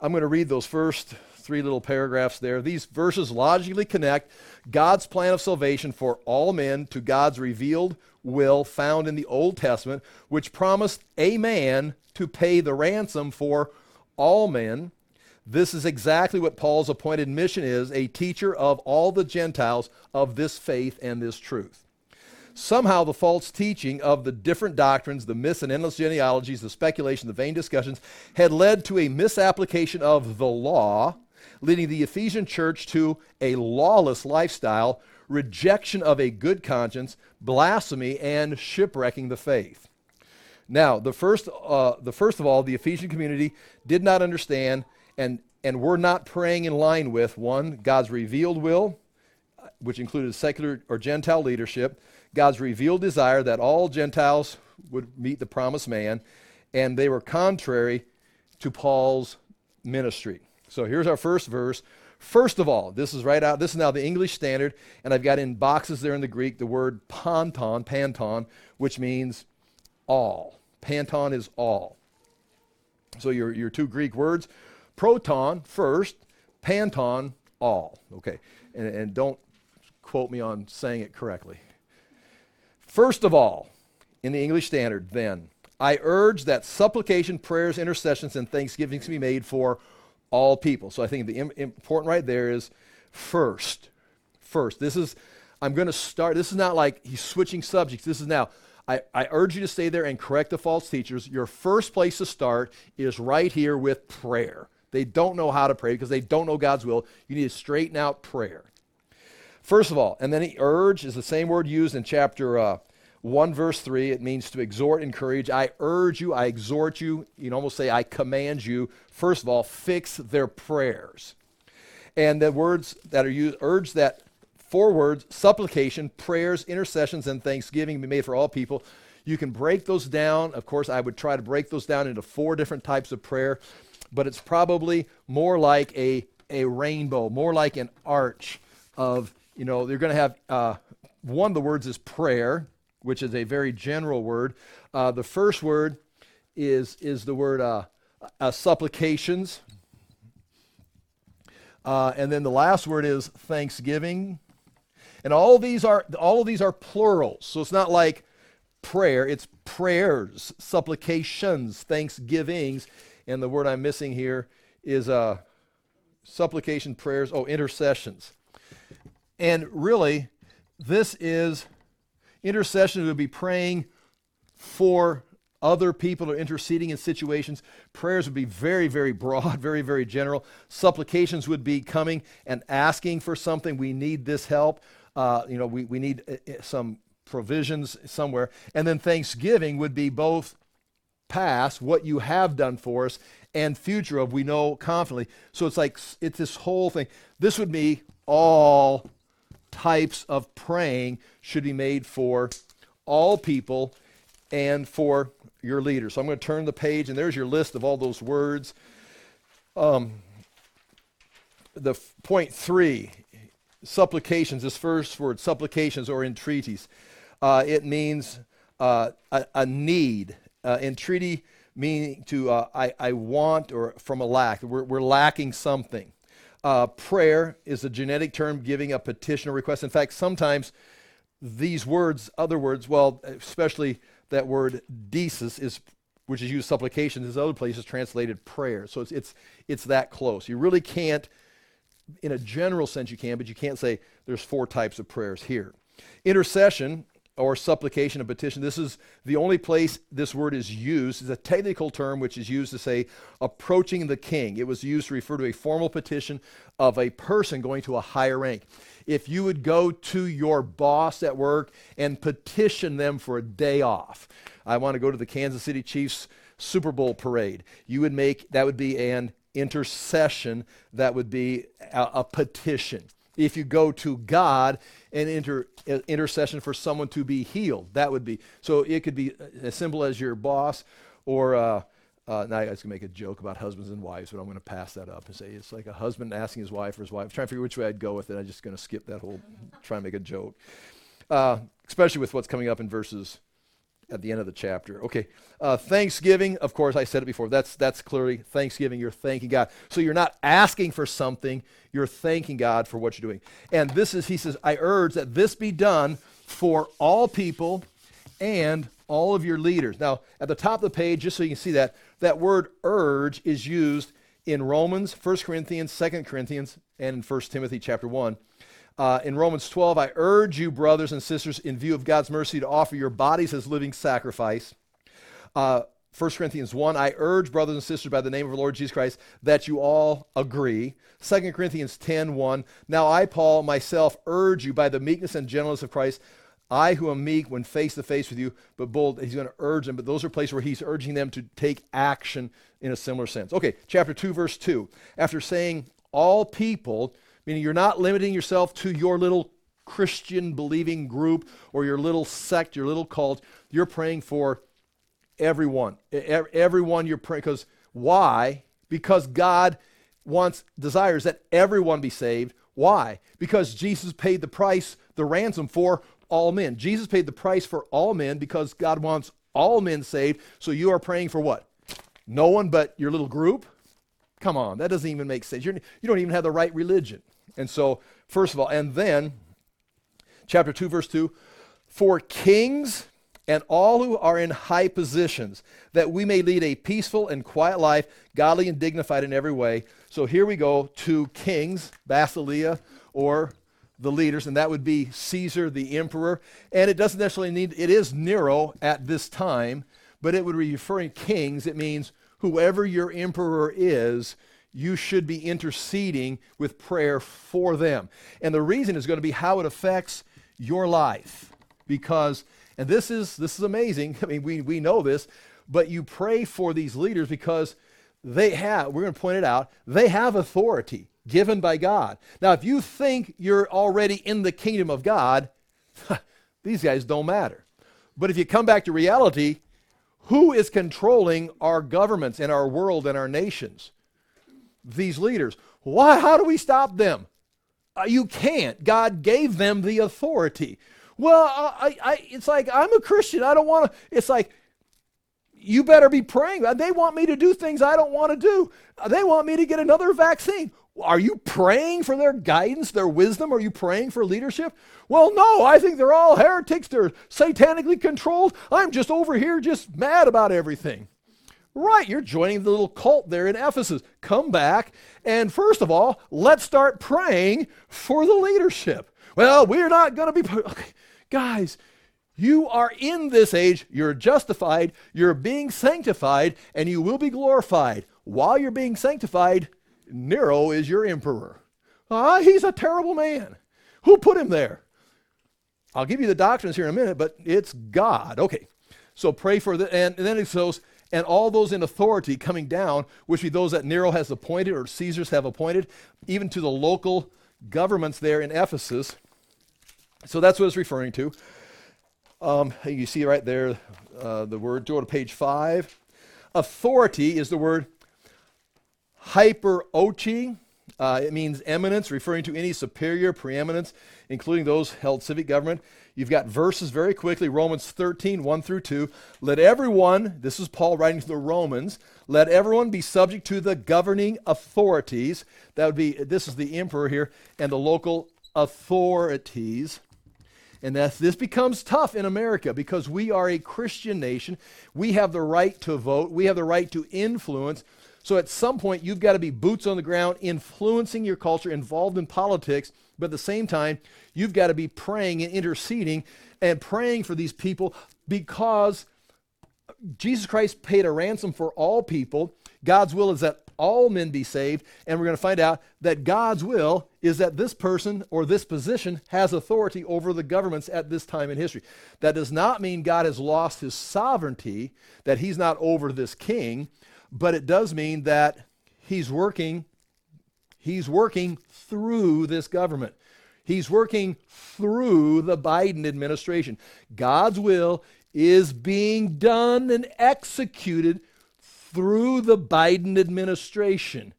I'm going to read those first three little paragraphs there. These verses logically connect God's plan of salvation for all men to God's revealed will found in the Old Testament, which promised a man to pay the ransom for all men. This is exactly what Paul's appointed mission is a teacher of all the Gentiles of this faith and this truth. Somehow, the false teaching of the different doctrines, the myths and endless genealogies, the speculation, the vain discussions, had led to a misapplication of the law, leading the Ephesian church to a lawless lifestyle, rejection of a good conscience, blasphemy, and shipwrecking the faith. Now, the first, uh, the first of all, the Ephesian community did not understand and, and were not praying in line with one, God's revealed will, which included secular or Gentile leadership, God's revealed desire that all Gentiles would meet the promised man, and they were contrary to Paul's ministry. So here's our first verse. First of all, this is right out, this is now the English standard, and I've got in boxes there in the Greek the word panton, panton, which means all. Panton is all. So your, your two Greek words, proton, first, panton, all. Okay, and, and don't quote me on saying it correctly. First of all, in the English Standard, then, I urge that supplication, prayers, intercessions, and thanksgivings be made for all people. So I think the Im- important right there is first. First. This is, I'm going to start, this is not like he's switching subjects. This is now, I, I urge you to stay there and correct the false teachers. Your first place to start is right here with prayer. They don't know how to pray because they don't know God's will. You need to straighten out prayer. First of all, and then he urge is the same word used in chapter uh, 1, verse 3. It means to exhort, encourage. I urge you, I exhort you. You can almost say, I command you. First of all, fix their prayers. And the words that are used, urge that four words supplication, prayers, intercessions, and thanksgiving be made for all people. You can break those down. Of course, I would try to break those down into four different types of prayer, but it's probably more like a, a rainbow, more like an arch of you know, they're going to have uh, one of the words is prayer, which is a very general word. Uh, the first word is is the word uh, uh supplications, uh, and then the last word is thanksgiving. And all these are all of these are plurals, so it's not like prayer; it's prayers, supplications, thanksgivings, and the word I'm missing here is uh, supplication, prayers. Oh, intercessions. And really, this is intercession would be praying for other people or interceding in situations. Prayers would be very, very broad, [laughs] very, very general. Supplications would be coming and asking for something. We need this help. Uh, you know, we, we need uh, uh some provisions somewhere. And then thanksgiving would be both past, what you have done for us, and future of we know confidently. So it's like it's this whole thing. This would be all types of praying should be made for all people and for your leaders. So I'm going to turn the page, and there's your list of all those words. Um, the f- point three, supplications. This first word, supplications or entreaties, uh, it means uh, a, a, need. Uh, entreaty meaning to uh, I, I want or from a lack. We're, we're lacking something. Uh, prayer is a genetic term giving a petition or request. In fact, sometimes these words, other words, well, especially that word desis is which is used supplications, is other places translated prayer. So it's it's it's that close. You really can't, in a general sense, you can, but you can't say there's four types of prayers here. Intercession or supplication and petition. This is the only place this word is used. It's a technical term which is used to say approaching the king. It was used to refer to a formal petition of a person going to a higher rank. If you would go to your boss at work and petition them for a day off, I want to go to the Kansas City Chiefs Super Bowl parade. You would make that would be an intercession, that would be a, a petition. If you go to God and inter, uh, intercession for someone to be healed, that would be so. It could be as simple as your boss, or uh, uh, now I was gonna make a joke about husbands and wives, but I'm gonna pass that up and say it's like a husband asking his wife or his wife. Trying to figure which way I'd go with it. I'm just gonna skip that whole, try and make a joke, uh, especially with what's coming up in verses at the end of the chapter. Okay, uh, Thanksgiving, of course, I said it before. That's, that's clearly Thanksgiving. You're thanking God. So you're not asking for something, you're thanking God for what you're doing. And this is, he says, I urge that this be done for all people and all of your leaders. Now, at the top of the page, just so you can see that, that word urge is used in Romans, 1 Corinthians, 2 Corinthians, and in 1 Timothy chapter 1. Uh, in Romans 12, I urge you, brothers and sisters, in view of God's mercy, to offer your bodies as living sacrifice. Uh, 1 Corinthians 1, I urge, brothers and sisters, by the name of the Lord Jesus Christ, that you all agree. 2 Corinthians 10, 1, Now I, Paul, myself, urge you by the meekness and gentleness of Christ, I who am meek when face to face with you, but bold, he's going to urge them. But those are places where he's urging them to take action in a similar sense. Okay, chapter 2, verse 2. After saying all people, meaning you're not limiting yourself to your little Christian believing group or your little sect, your little cult. You're praying for everyone. Everyone you're praying because why? Because God wants desires that everyone be saved. Why? Because Jesus paid the price, the ransom for all men. Jesus paid the price for all men because God wants all men saved. So you are praying for what? No one but your little group? Come on, that doesn't even make sense. You're, you do not even have the right religion. And so, first of all, and then, chapter 2, verse 2 for kings and all who are in high positions, that we may lead a peaceful and quiet life, godly and dignified in every way. So here we go to kings, Basileia, or the leaders, and that would be Caesar, the emperor. And it doesn't necessarily need, it is Nero at this time, but it would be referring kings. It means whoever your emperor is, you should be interceding with prayer for them. And the reason is going to be how it affects your life. Because, and this is this is amazing. [laughs] I mean, we, we know this, but you pray for these leaders because they have, we're going to point it out, they have authority given by God. Now, if you think you're already in the kingdom of God, [laughs] these guys don't matter. But if you come back to reality, who is controlling our governments and our world and our nations? These leaders. Why? How do we stop them? Uh, you can't. God gave them the authority. Well, I, I, it's like I'm a Christian. I don't want to. It's like you better be praying. They want me to do things I don't want to do. They want me to get another vaccine. Are you praying for their guidance, their wisdom? Are you praying for leadership? Well, no, I think they're all heretics. They're satanically controlled. I'm just over here just mad about everything. Right, you're joining the little cult there in Ephesus. Come back, and first of all, let's start praying for the leadership. Well, we're not going to be. Okay. Guys, you are in this age, you're justified, you're being sanctified, and you will be glorified. While you're being sanctified, Nero is your emperor. Ah, he's a terrible man. Who put him there? I'll give you the doctrines here in a minute, but it's God. Okay. So pray for the, and, and then it goes, and all those in authority coming down, which be those that Nero has appointed or Caesars have appointed, even to the local governments there in Ephesus. So that's what it's referring to. Um, you see right there uh, the word, go to page five. Authority is the word hyperochi. Uh, it means eminence, referring to any superior preeminence, including those held civic government. You've got verses very quickly Romans 13, 1 through 2. Let everyone, this is Paul writing to the Romans, let everyone be subject to the governing authorities. That would be, this is the emperor here, and the local authorities. And that this becomes tough in America because we are a Christian nation. We have the right to vote, we have the right to influence. So at some point, you've got to be boots on the ground, influencing your culture, involved in politics But at the same time, you've got to be praying and interceding and praying for these people because Jesus Christ paid a ransom for all people. God's will is that all men be saved. And we're going to find out that God's will is that this person or this position has authority over the governments at this time in history. That does not mean God has lost his sovereignty, that he's not over this king, but it does mean that he's working he's working through this government. He's working through the Biden administration. God's will is being done and executed through the Biden administration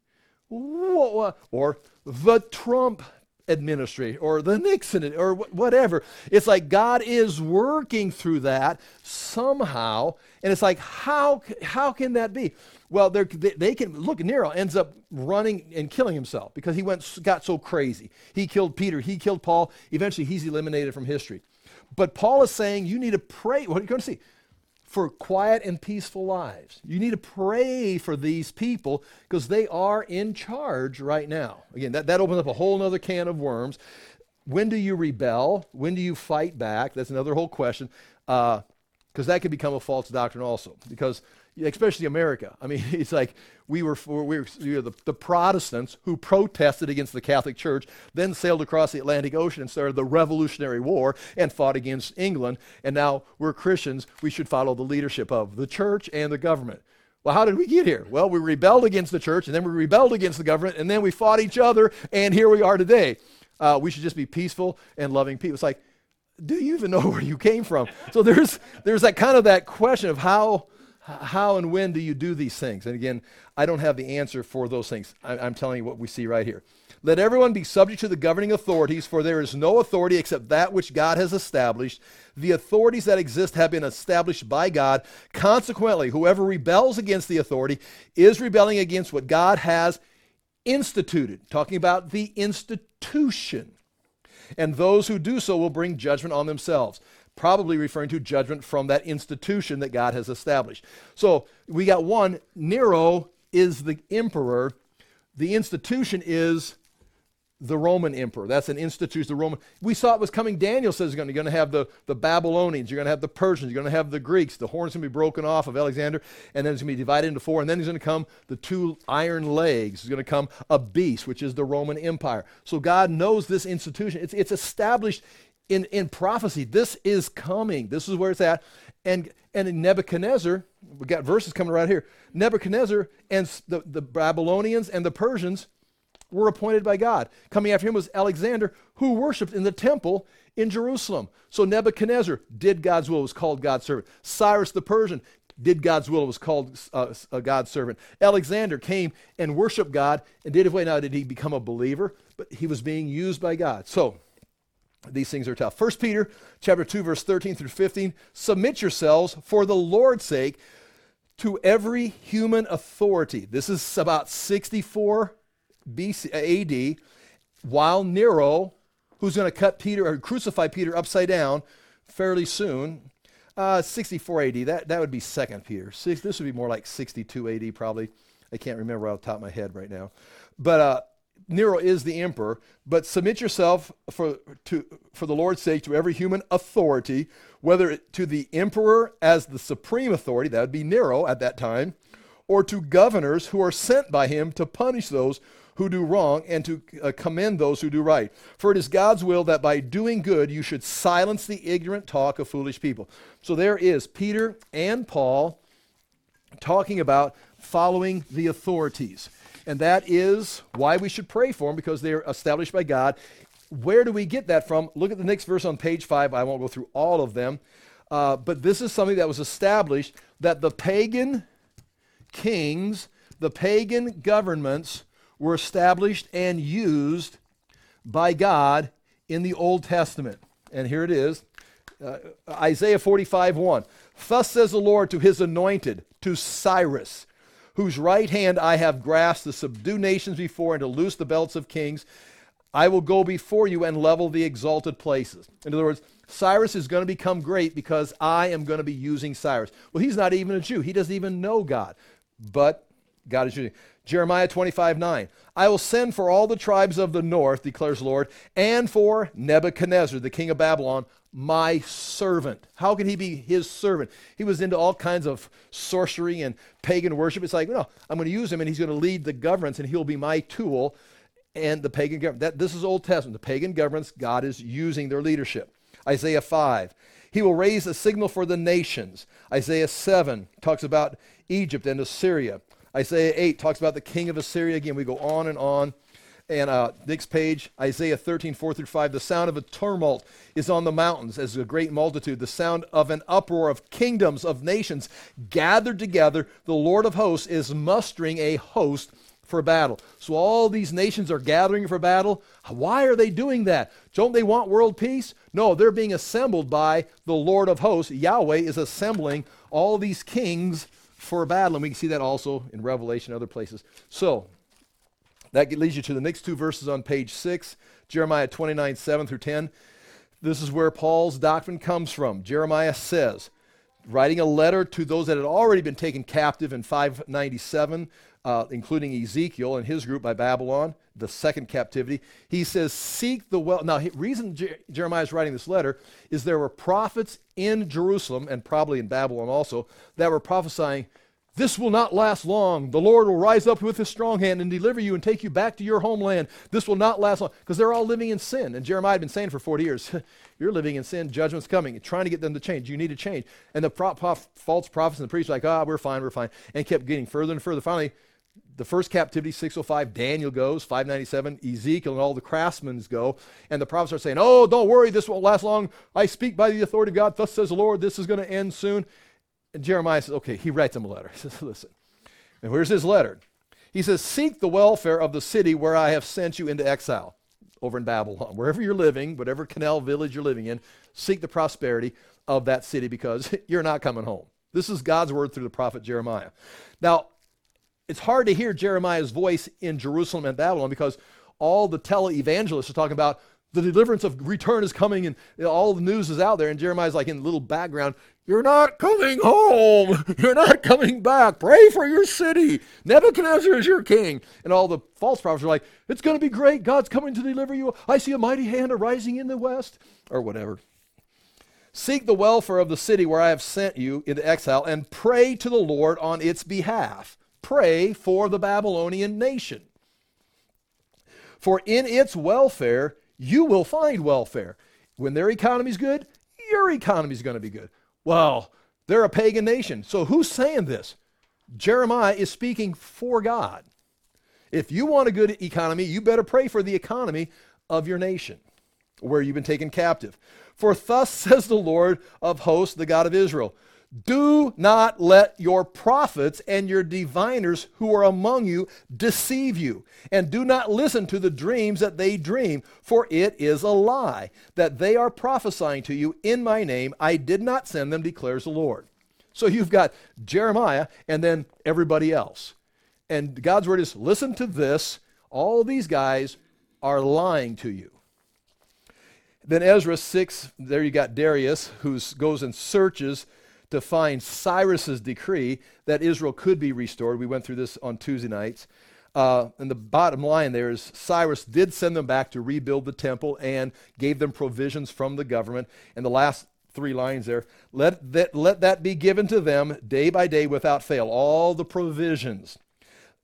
or the Trump administration or the Nixon or whatever. It's like God is working through that somehow. And it's like, how, how can that be? Well, they, they can look. Nero ends up running and killing himself because he went got so crazy. He killed Peter. He killed Paul. Eventually, he's eliminated from history. But Paul is saying you need to pray. What are you going to see? For quiet and peaceful lives. You need to pray for these people because they are in charge right now. Again, that, that opens up a whole other can of worms. When do you rebel? When do you fight back? That's another whole question. Because uh, that could become a false doctrine also. Because especially America. I mean, [laughs] it's like we were, we were, we were the, the, Protestants who protested against the Catholic Church, then sailed across the Atlantic Ocean and started the Revolutionary War and fought against England. And now we're Christians. We should follow the leadership of the church and the government. Well, how did we get here? Well, we rebelled against the church, and then we rebelled against the government, and then we fought each other, and here we are today. Uh, we should just be peaceful and loving people. It's like, do you even know [laughs] where you came from? So there's there's that kind of that question of how how and when do you do these things? And again, I don't have the answer for those things. I, am telling you what we see right here. Let everyone be subject to the governing authorities, for there is no authority except that which God has established. The authorities that exist have been established by God. Consequently, whoever rebels against the authority is rebelling against what God has instituted, talking about the institution. And those who do so will bring judgment on themselves probably referring to judgment from that institution that God has established. So we got one Nero is the emperor, the institution is the Roman emperor. That's an institution, the Roman. We saw it was coming. Daniel says you're going to have the, the Babylonians, you're going to have the Persians, you're going to have the Greeks. The horn's going to be broken off of Alexander, and then it's going to be divided into four. And then there's going to come the two iron legs. There's going to come a beast, which is the Roman Empire. So God knows this institution. It's, it's established in, in prophecy. This is coming. This is where it's at. And, and in Nebuchadnezzar, we got verses coming right here. Nebuchadnezzar and the, the Babylonians and the Persians were appointed by God. Coming after him was Alexander, who worshiped in the temple in Jerusalem. So Nebuchadnezzar did God's will, was called God's servant. Cyrus the Persian did God's will, was called uh, a God's servant. Alexander came and worshiped God and did away. Now, did he become a believer? But he was being used by God. So these things are tough. 1 Peter chapter 2 verse 13 through 15, submit yourselves for the Lord's sake to every human authority. This is about 64 BC, AD, while Nero, who's going to cut Peter or crucify Peter upside down fairly soon, uh, 64 AD, that, that would be 2nd Peter. Six, this would be more like 62 AD probably. I can't remember off the top of my head right now. But uh, Nero is the emperor, but submit yourself for, to, for the Lord's sake to every human authority, whether to the emperor as the supreme authority, that would be Nero at that time, or to governors who are sent by him to punish those who do wrong and to uh, commend those who do right. For it is God's will that by doing good you should silence the ignorant talk of foolish people. So there is Peter and Paul talking about following the authorities and that is why we should pray for them because they're established by God. Where do we get that from? Look at the next verse on page five. I won't go through all of them, uh, but this is something that was established that the pagan kings, the pagan governments were established and used by God in the Old Testament. And here it is uh, Isaiah 45 1. Thus says the Lord to his anointed, to Cyrus whose right hand I have grasped to subdue nations before and to loose the belts of kings. I will go before you and level the exalted places. In other words, Cyrus is going to become great because I am going to be using Cyrus. Well, he's not even a Jew. He doesn't even know God. But God is using. Jeremiah 25, 9. I will send for all the tribes of the north, declares the Lord, and for Nebuchadnezzar, the king of Babylon, my servant. How can he be his servant? He was into all kinds of sorcery and pagan worship. It's like, no, I'm going to use him and he's going to lead the governments and he'll be my tool. And the pagan government, that, this is Old Testament. The pagan governments, God is using their leadership. Isaiah 5. He will raise a signal for the nations. Isaiah 7 talks about Egypt and Assyria. Isaiah 8 talks about the king of Assyria. Again, we go on and on. And uh, next page, Isaiah 13, 4 through 5. The sound of a tumult is on the mountains as a great multitude. The sound of an uproar of kingdoms, of nations gathered together. The Lord of hosts is mustering a host for battle. So all these nations are gathering for battle. Why are they doing that? Don't they want world peace? No, they're being assembled by the Lord of hosts. Yahweh is assembling all these kings for battle. And we can see that also in Revelation other places. So that leads you to the next two verses on page 6, Jeremiah 29, 7 through 10. This is where Paul's doctrine comes from. Jeremiah says, writing a letter to those that had already been taken captive in 597, uh, including Ezekiel and his group by Babylon, the second captivity. He says, Seek the well. Now, reason Je- Jeremiah is writing this letter is there were prophets in Jerusalem and probably in Babylon also that were prophesying this will not last long. The Lord will rise up with his strong hand and deliver you and take you back to your homeland. This will not last long. Because they're all living in sin. And Jeremiah had been saying for 40 years, [laughs] You're living in sin, judgment's coming. trying to get them to change. You need to change. And the pro- prof- false prophets and the priests like, Ah, we're fine, we're fine. And kept getting further and further. Finally, the first captivity, 605, Daniel goes, 597, Ezekiel and all the craftsmen go. And the prophets are saying, Oh, don't worry, this won't last long. I speak by the authority of God. Thus says the Lord, this is going to end soon. And Jeremiah says, okay, he writes him a letter. [laughs] He says, listen. And where's his letter? He says, Seek the welfare of the city where I have sent you into exile, over in Babylon. [laughs] Wherever you're living, whatever canal village you're living in, seek the prosperity of that city because [laughs] you're not coming home. This is God's word through the prophet Jeremiah. Now, it's hard to hear Jeremiah's voice in Jerusalem and Babylon because all the tele-evangelists are talking about the deliverance of return is coming and all the news is out there. And jeremiah's like in the little background you're not coming home. [laughs] You're not coming back. Pray for your city. Nebuchadnezzar is your king. And all the false prophets are like it's going to be great. God's coming to deliver you. I see a mighty hand arising in the west or whatever. Seek the welfare of the city where i have sent you into exile and pray to the lord on its behalf pray for the babylonian nation for in its welfare you will find welfare. When their economy is good, your economy is going to be good. Well, they're a pagan nation. So who's saying this? Jeremiah is speaking for God. If you want a good economy, you better pray for the economy of your nation where you've been taken captive. For thus says the Lord of hosts, the God of Israel do not let your prophets and your diviners who are among you deceive you, and do not listen to the dreams that they dream, for it is a lie that they are prophesying to you in my name. I did not send them, declares the Lord. So you've got Jeremiah and then everybody else. And God's word is listen to this. All these guys are lying to you. Then Ezra 6, there you got Darius, who goes and searches to find Cyrus's decree that Israel could be restored. We went through this on Tuesday nights. Uh, and the bottom line there is Cyrus did send them back to rebuild the temple and gave them provisions from the government. And the last three lines there let that, let that be given to them day by day without fail, all the provisions,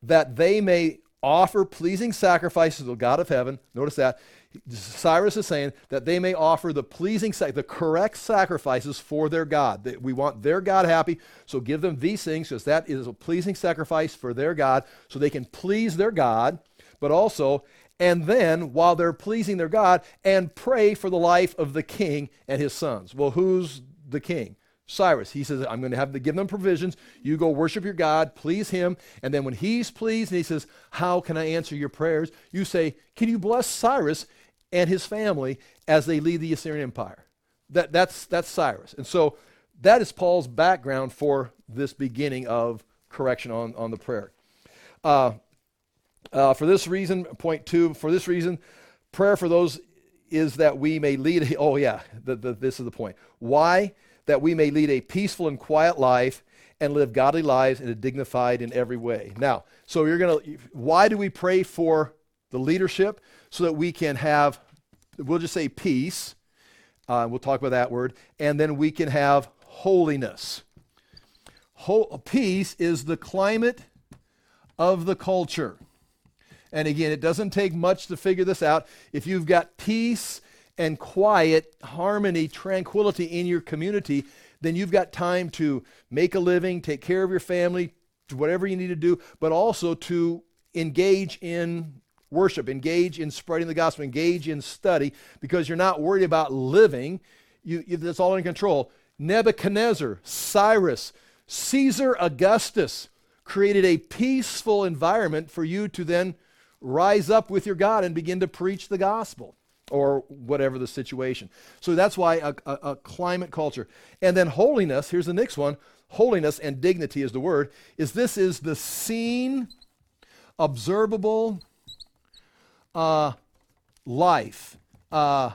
that they may offer pleasing sacrifices to the God of heaven. Notice that Cyrus is saying that they may offer the pleasing, the correct sacrifices for their God. We want their God happy, so give them these things because that is a pleasing sacrifice for their God, so they can please their God, but also, and then while they're pleasing their God, and pray for the life of the king and his sons. Well, who's the king? Cyrus. He says, I'm going to have to give them provisions. You go worship your God, please him. And then when he's pleased and he says, How can I answer your prayers? You say, Can you bless Cyrus and his family as they lead the Assyrian Empire? That, that's, that's Cyrus. And so that is Paul's background for this beginning of correction on, on the prayer. Uh, uh, for this reason, point two, for this reason, prayer for those is that we may lead, oh yeah, the, the, this is the point. Why? That we may lead a peaceful and quiet life and live godly lives and a dignified in every way. Now, so you're going to, why do we pray for the leadership? So that we can have, we'll just say peace. Uh, we'll talk about that word. And then we can have holiness. Ho- peace is the climate of the culture. And again, it doesn't take much to figure this out. If you've got peace and quiet, harmony, tranquility in your community, then you've got time to make a living, take care of your family, whatever you need to do, but also to engage in worship, engage in spreading the gospel, engage in study, because you're not worried about living. You, you, that's all in control. Nebuchadnezzar, Cyrus, Caesar Augustus created a peaceful environment for you to then rise up with your God and begin to preach the gospel or whatever the situation. So that's why a, a, a, climate culture. And then holiness, here's the next one holiness and dignity is the word, is this is the seen, observable uh, life, uh,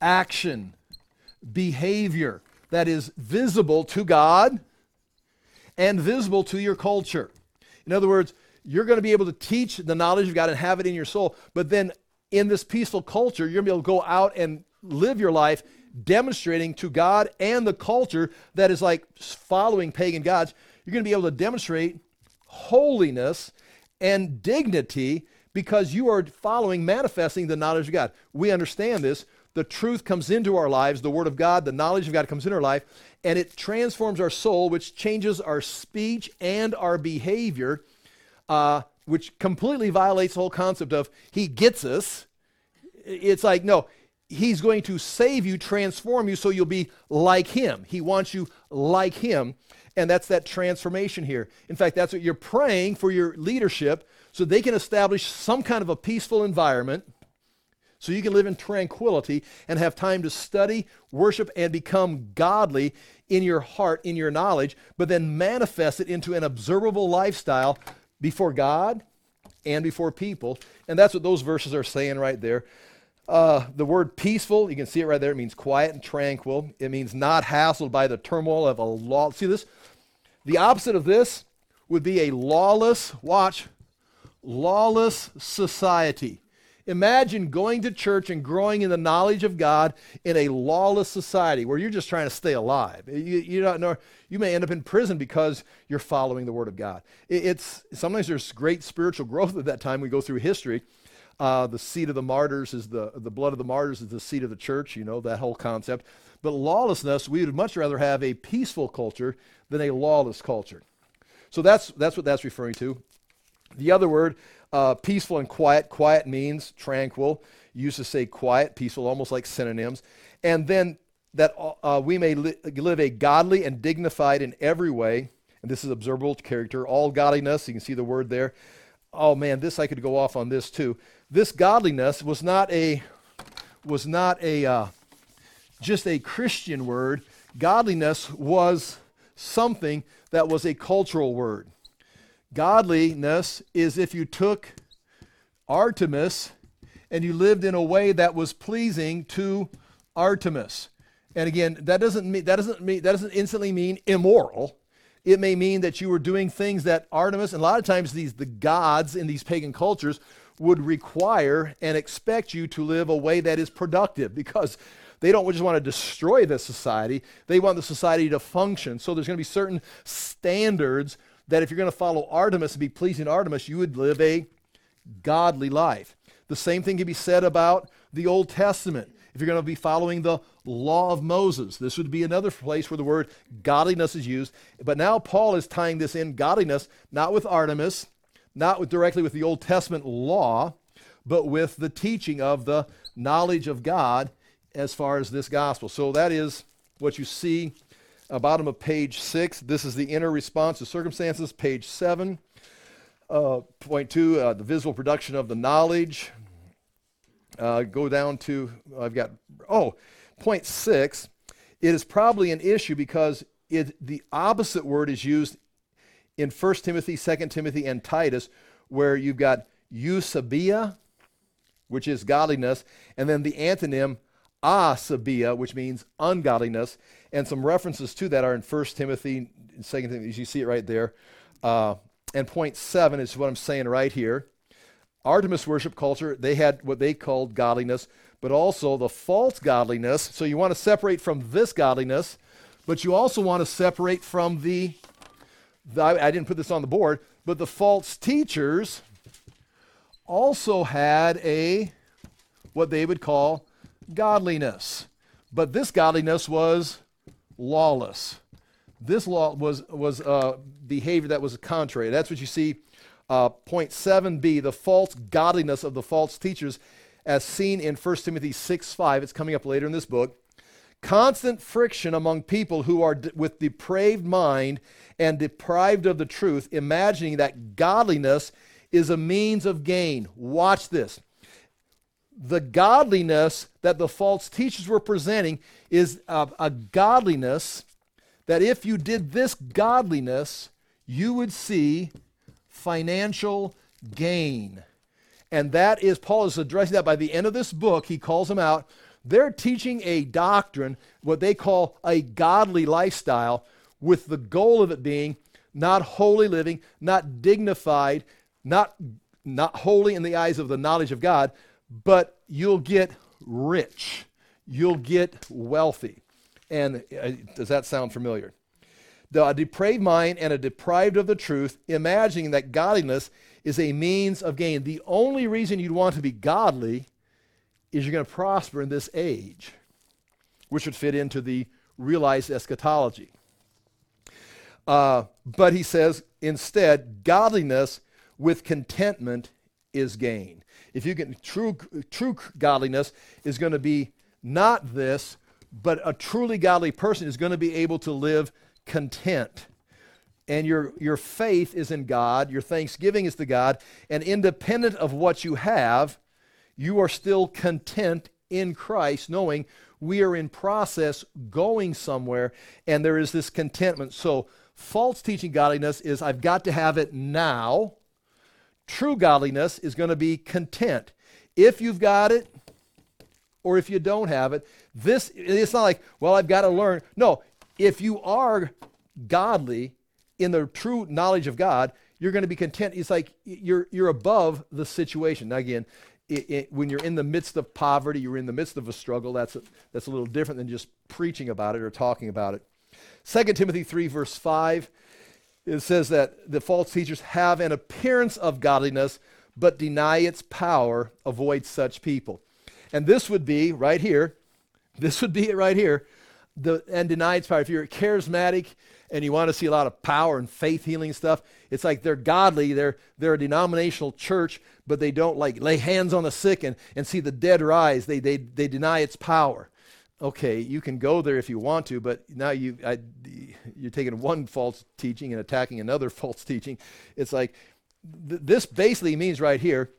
action, behavior that is visible to God and visible to your culture. In other words, you're going to be able to teach the knowledge of God and have it in your soul. But then in this peaceful culture, you're going to be able to go out and live your life demonstrating to God and the culture that is like following pagan gods. You're going to be able to demonstrate holiness and dignity because you are following, manifesting the knowledge of God. We understand this. The truth comes into our lives, the Word of God, the knowledge of God comes into our life, and it transforms our soul, which changes our speech and our behavior uh, which completely violates the whole concept of He gets us. It's like, no, He's going to save you, transform you so you'll be like Him. He wants you like Him. And that's that transformation here. In fact, that's what you're praying for your leadership so they can establish some kind of a peaceful environment so you can live in tranquility and have time to study, worship, and become godly in your heart, in your knowledge, but then manifest it into an observable lifestyle before God and before people. And that's what those verses are saying right there. Uh, the word peaceful, you can see it right there. It means quiet and tranquil. It means not hassled by the turmoil of a law. See this? The opposite of this would be a lawless, watch, lawless society. Imagine going to church and growing in the knowledge of God in a lawless society where you're just trying to stay alive. You, you, don't know, you may end up in prison because you're following the Word of God. It, it's, sometimes there's great spiritual growth at that time. We go through history. Uh, the seed of the martyrs is the, the blood of the martyrs is the seed of the church, you know, that whole concept. But lawlessness, we would much rather have a peaceful culture than a lawless culture. So that's, that's what that's referring to. The other word uh, peaceful and quiet. Quiet means tranquil. You used to say quiet, peaceful, almost like synonyms. And then that uh, we may li- live a godly and dignified in every way. And this is observable character. All godliness, you can see the word there. Oh man, this I could go off on this too. This godliness was not a was not a uh, just a Christian word. Godliness was something that was a cultural word. Godliness is if you took Artemis and you lived in a way that was pleasing to Artemis. And again, that doesn't mean that doesn't mean that doesn't instantly mean immoral. It may mean that you were doing things that Artemis and a lot of times these the gods in these pagan cultures would require and expect you to live a way that is productive because they don't just want to destroy the society, they want the society to function. So there's going to be certain standards that if you're going to follow Artemis and be pleasing Artemis, you would live a godly life. The same thing can be said about the Old Testament. If you're going to be following the law of Moses, this would be another place where the word godliness is used. But now Paul is tying this in godliness, not with Artemis, not with, directly with the Old Testament law, but with the teaching of the knowledge of God as far as this gospel. So that is what you see uh, bottom of page six. This is the inner response to circumstances, page seven. Uh, point two, uh, the visible production of the knowledge. Uh, go down to, I've got, oh, point six. It is probably an issue because it, the opposite word is used in 1 Timothy, 2 Timothy, and Titus, where you've got eusebia which is godliness, and then the antonym asabia, which means ungodliness. And some references to that are in 1 Timothy, 2 Timothy, as you see it right there. Uh, and point seven is what I'm saying right here. Artemis worship culture, they had what they called godliness, but also the false godliness. So you want to separate from this godliness, but you also want to separate from the, the I didn't put this on the board, but the false teachers also had a what they would call godliness. But this godliness was lawless. This law was was uh, behavior that was contrary. That's what you see. Uh, point 7b, the false godliness of the false teachers, as seen in 1 Timothy 6 5. It's coming up later in this book. Constant friction among people who are with depraved mind and deprived of the truth, imagining that godliness is a means of gain. Watch this. The godliness that the false teachers were presenting is a, a godliness that if you did this godliness, you would see financial gain. And that is, Paul is addressing that by the end of this book. He calls them out. They're teaching a doctrine, what they call a godly lifestyle, with the goal of it being not holy living, not dignified, not, not holy in the eyes of the knowledge of God, but you'll get rich. You'll get wealthy. And uh, does that sound familiar? The, a depraved mind and a deprived of the truth, imagining that godliness is a means of gain. The only reason you'd want to be godly is you're going to prosper in this age, which would fit into the realized eschatology. Uh, but he says, instead, godliness with contentment is gain. If you get true, true godliness is going to be not this, but a truly godly person is going to be able to live content. And your, your faith is in God, your thanksgiving is to God, and independent of what you have, you are still content in Christ, knowing we are in process going somewhere, and there is this contentment. So, false teaching godliness is I've got to have it now. True godliness is going to be content. If you've got it, or if you don't have it, this it's not like, well, I've got to learn. No, if you are godly in the true knowledge of God, you're going to be content. It's like you're, you're above the situation. Now, again, it, it, when you're in the midst of poverty, you're in the midst of a struggle, that's a, that's a little different than just preaching about it or talking about it. 2 Timothy 3, verse 5, it says that the false teachers have an appearance of godliness, but deny its power. Avoid such people. And this would be right here, this would be it right here the, and deny its power. If you're charismatic and you want to see a lot of power and faith healing stuff, it's like they're godly, they're, they're a denominational church, but they don't like lay hands on the sick and, and see the dead rise. They, they, they deny its power. Okay, you can go there if you want to, but now you, I, you're taking one false teaching and attacking another [laughs] false teaching. It's like th- this basically means right here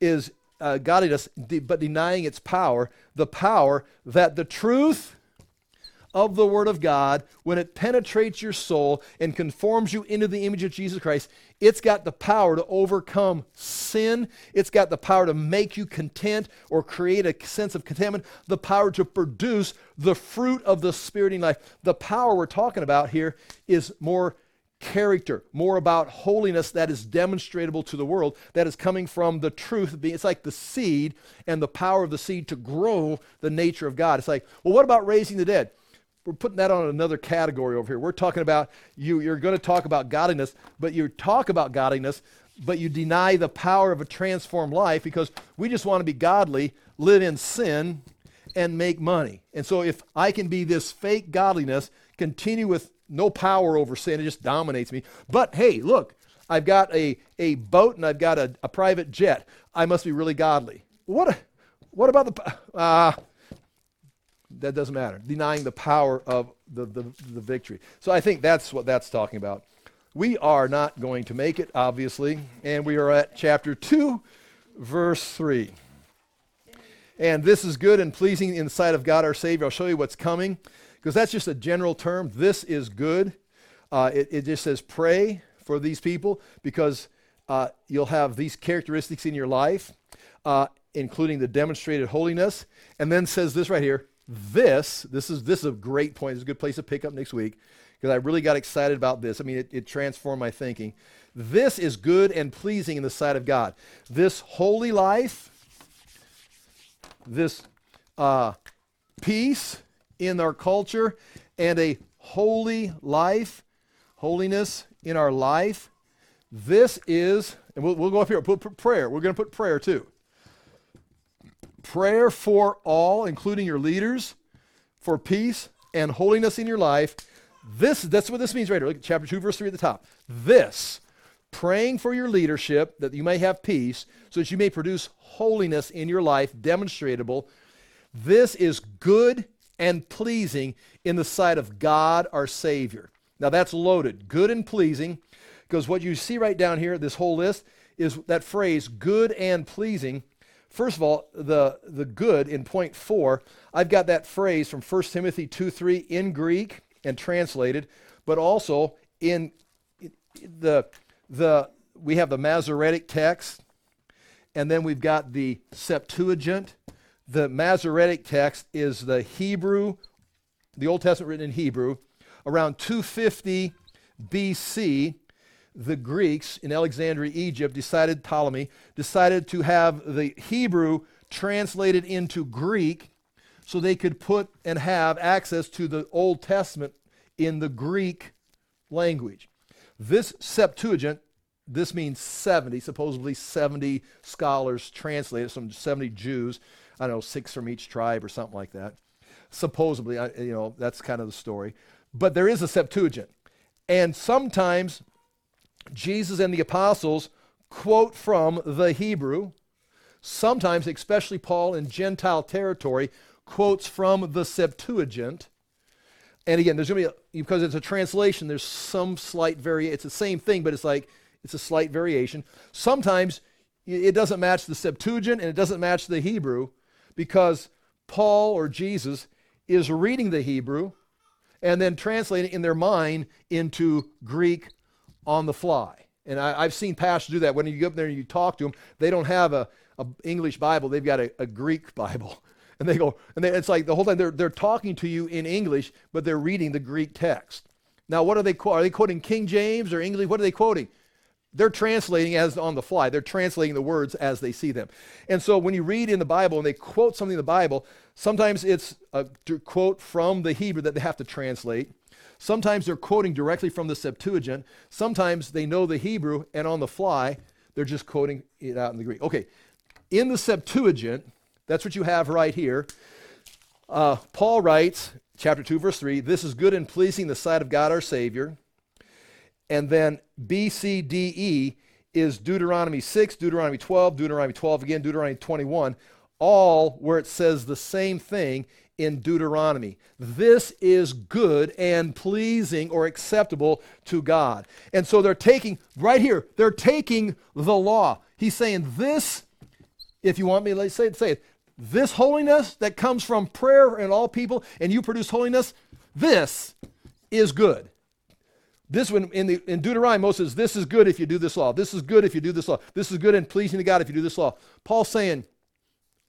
is uh, godliness, but denying its power, the power that the truth of the Word of God, when it penetrates your soul and conforms you into the image of Jesus Christ, it's got the power to overcome sin. It's got the power to make you content or create a sense of contentment, the power to produce the fruit of the Spirit in life. The power we're talking about here is more character, more about holiness that is demonstrable to the world, that is coming from the truth. It's like the seed and the power of the seed to grow the nature of God. It's like, well, what about raising the dead? We're putting that on another category over here. We're talking about you, you're going to talk about godliness, but you talk about godliness, but you deny the power of a transformed life because we just want to be godly, live in sin, and make money. And so if I can be this fake godliness, continue with no power over sin, it just dominates me. But hey, look, I've got a, a boat and I've got a, a private jet. I must be really godly. What, what about the. Uh, that doesn't matter. Denying the power of the, the, the victory. So I think that's what that's talking about. We are not going to make it, obviously, and we are at chapter 2, verse 3. And this is good and pleasing in the sight of God our Savior. I'll show you what's coming, because that's just a general term. This is good. Uh, it, it, just says pray for these people, because uh, you'll have these characteristics in your life. Uh, including the demonstrated holiness, and then says this right here. This, this is this is a great point. It's a good place to pick up next week because I really got excited about this. I mean, it, it transformed my thinking. This is good and pleasing in the sight of God. This holy life, this uh, peace in our culture, and a holy life, holiness in our life. This is, and we'll, we'll go up here, put, put prayer. We're going to put prayer too. Prayer for all, including your leaders, for peace and holiness in your life. This, that's what this means right here. Look at chapter 2, verse 3 at the top. This, praying for your leadership, that you may have peace, so that you may produce holiness in your life, demonstrable. This is good and pleasing in the sight of God our Savior. Now that's loaded. Good and pleasing, because what you see right down here, this whole list, is that phrase, good and pleasing. First of all, the, the good in point four, I've got that phrase from 1 Timothy 2 3 in Greek and translated, but also in the, the we have the Masoretic text, and then we've got the Septuagint, the Masoretic text is the Hebrew, the Old Testament written in Hebrew. Around 250 BC, the Greeks in Alexandria, Egypt, decided, Ptolemy, decided to have the Hebrew translated into Greek so they could put and have access to the Old Testament in the Greek language. This Septuagint, this means 70, supposedly 70 scholars translated, some 70 Jews I don't know, six from each tribe or something like that. Supposedly, you know, that's kind of the story. But there is a Septuagint. And sometimes Jesus and the apostles quote from the Hebrew. Sometimes, especially Paul in Gentile territory, quotes from the Septuagint. And again, there's going to be, a, because it's a translation, there's some slight variation. It's the same thing, but it's like, it's a slight variation. Sometimes it doesn't match the Septuagint and it doesn't match the Hebrew because Paul or Jesus is reading the Hebrew and then translating in their mind into Greek on the fly. And I, have seen pastors do that. When you go up there and you talk to them, they don't have a, a English Bible, they've got a, a Greek Bible. [laughs] And they go, and they, it's like the whole time they're, they're talking to you in English, but they're reading the Greek text. Now, what are they? Are they quoting King James or English? What are they quoting? They're translating as on the fly. They're translating the words as they see them. And so when you read in the Bible and they quote something in the Bible, sometimes it's a quote from the Hebrew that they have to translate. Sometimes they're quoting directly from the Septuagint. Sometimes they know the Hebrew and on the fly, they're just quoting it out in the Greek. Okay, in the Septuagint, that's what you have right here. Uh, Paul writes, chapter 2, verse 3 This is good and pleasing the sight of God our Savior and then B, C, D, E is Deuteronomy 6, Deuteronomy 12, Deuteronomy 12 again, Deuteronomy 21, all where it says the same thing in Deuteronomy. This is good and pleasing or acceptable to God. And so they're taking, right here, they're taking the law. He's saying, This, if you want me to say it, say it, this holiness that comes from prayer and all people, and you produce holiness, this is good. This one in, the, in Deuteronomy, Moses says, This is good if you do this law. This is good if you do this law. This is good and pleasing to God if you do this law. Paul's saying,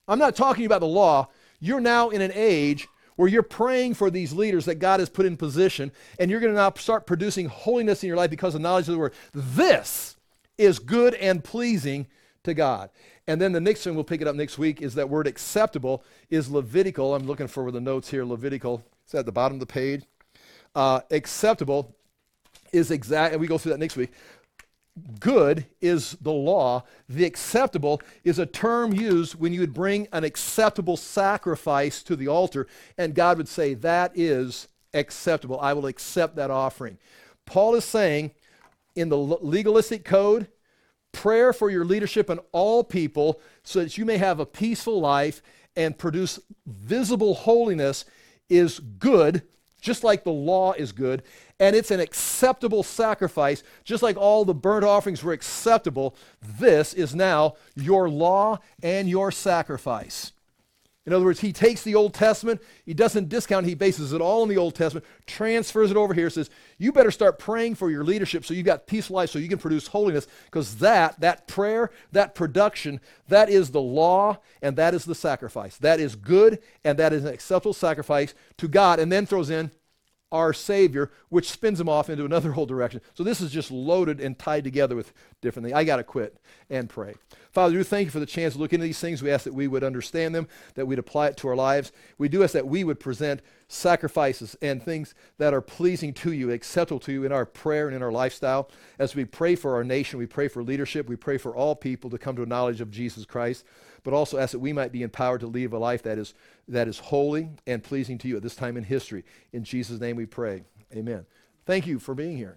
I'm not talking about the law. You're now in an age where you're praying for these leaders that God has put in position, and you're going to now start producing holiness in your life because of knowledge of the word. This is good and pleasing to God. And then the next one, we'll pick it up next week, is that word acceptable is Levitical. I'm looking for the notes here. Levitical. It's at the bottom of the page. Uh, acceptable is exact, and we go through that next week. Good is the law. The acceptable is a term used when you would bring an acceptable sacrifice to the altar, and God would say, That is acceptable. I will accept that offering. Paul is saying in the legalistic code, prayer for your leadership and all people so that you may have a peaceful life and produce visible holiness is good, just like the law is good and it's an acceptable sacrifice, just like all the burnt offerings were acceptable. This is now your law and your sacrifice. In other words, he takes the Old Testament, he doesn't discount, he bases it all on the Old Testament, transfers it over here, says, you better start praying for your leadership so you've got peaceful life so you can produce holiness, because that, that prayer, that production, that is the law and that is the sacrifice. That is good and that is an acceptable sacrifice to God. And then throws in our Savior, which spins them off into another whole direction. So this is just loaded and tied together with different things. I got to quit and pray. Father, we thank you for the chance to look into these things. We ask that we would understand them, that we'd apply it to our lives. We do ask that we would present sacrifices and things that are pleasing to you, acceptable to you in our prayer and in our lifestyle. As we pray for our nation, we pray for leadership, we pray for all people to come to a knowledge of Jesus Christ but also ask that we might be empowered to live a life that is, that is holy and pleasing to you at this time in history. In Jesus' name we pray. Amen. Thank you for being here.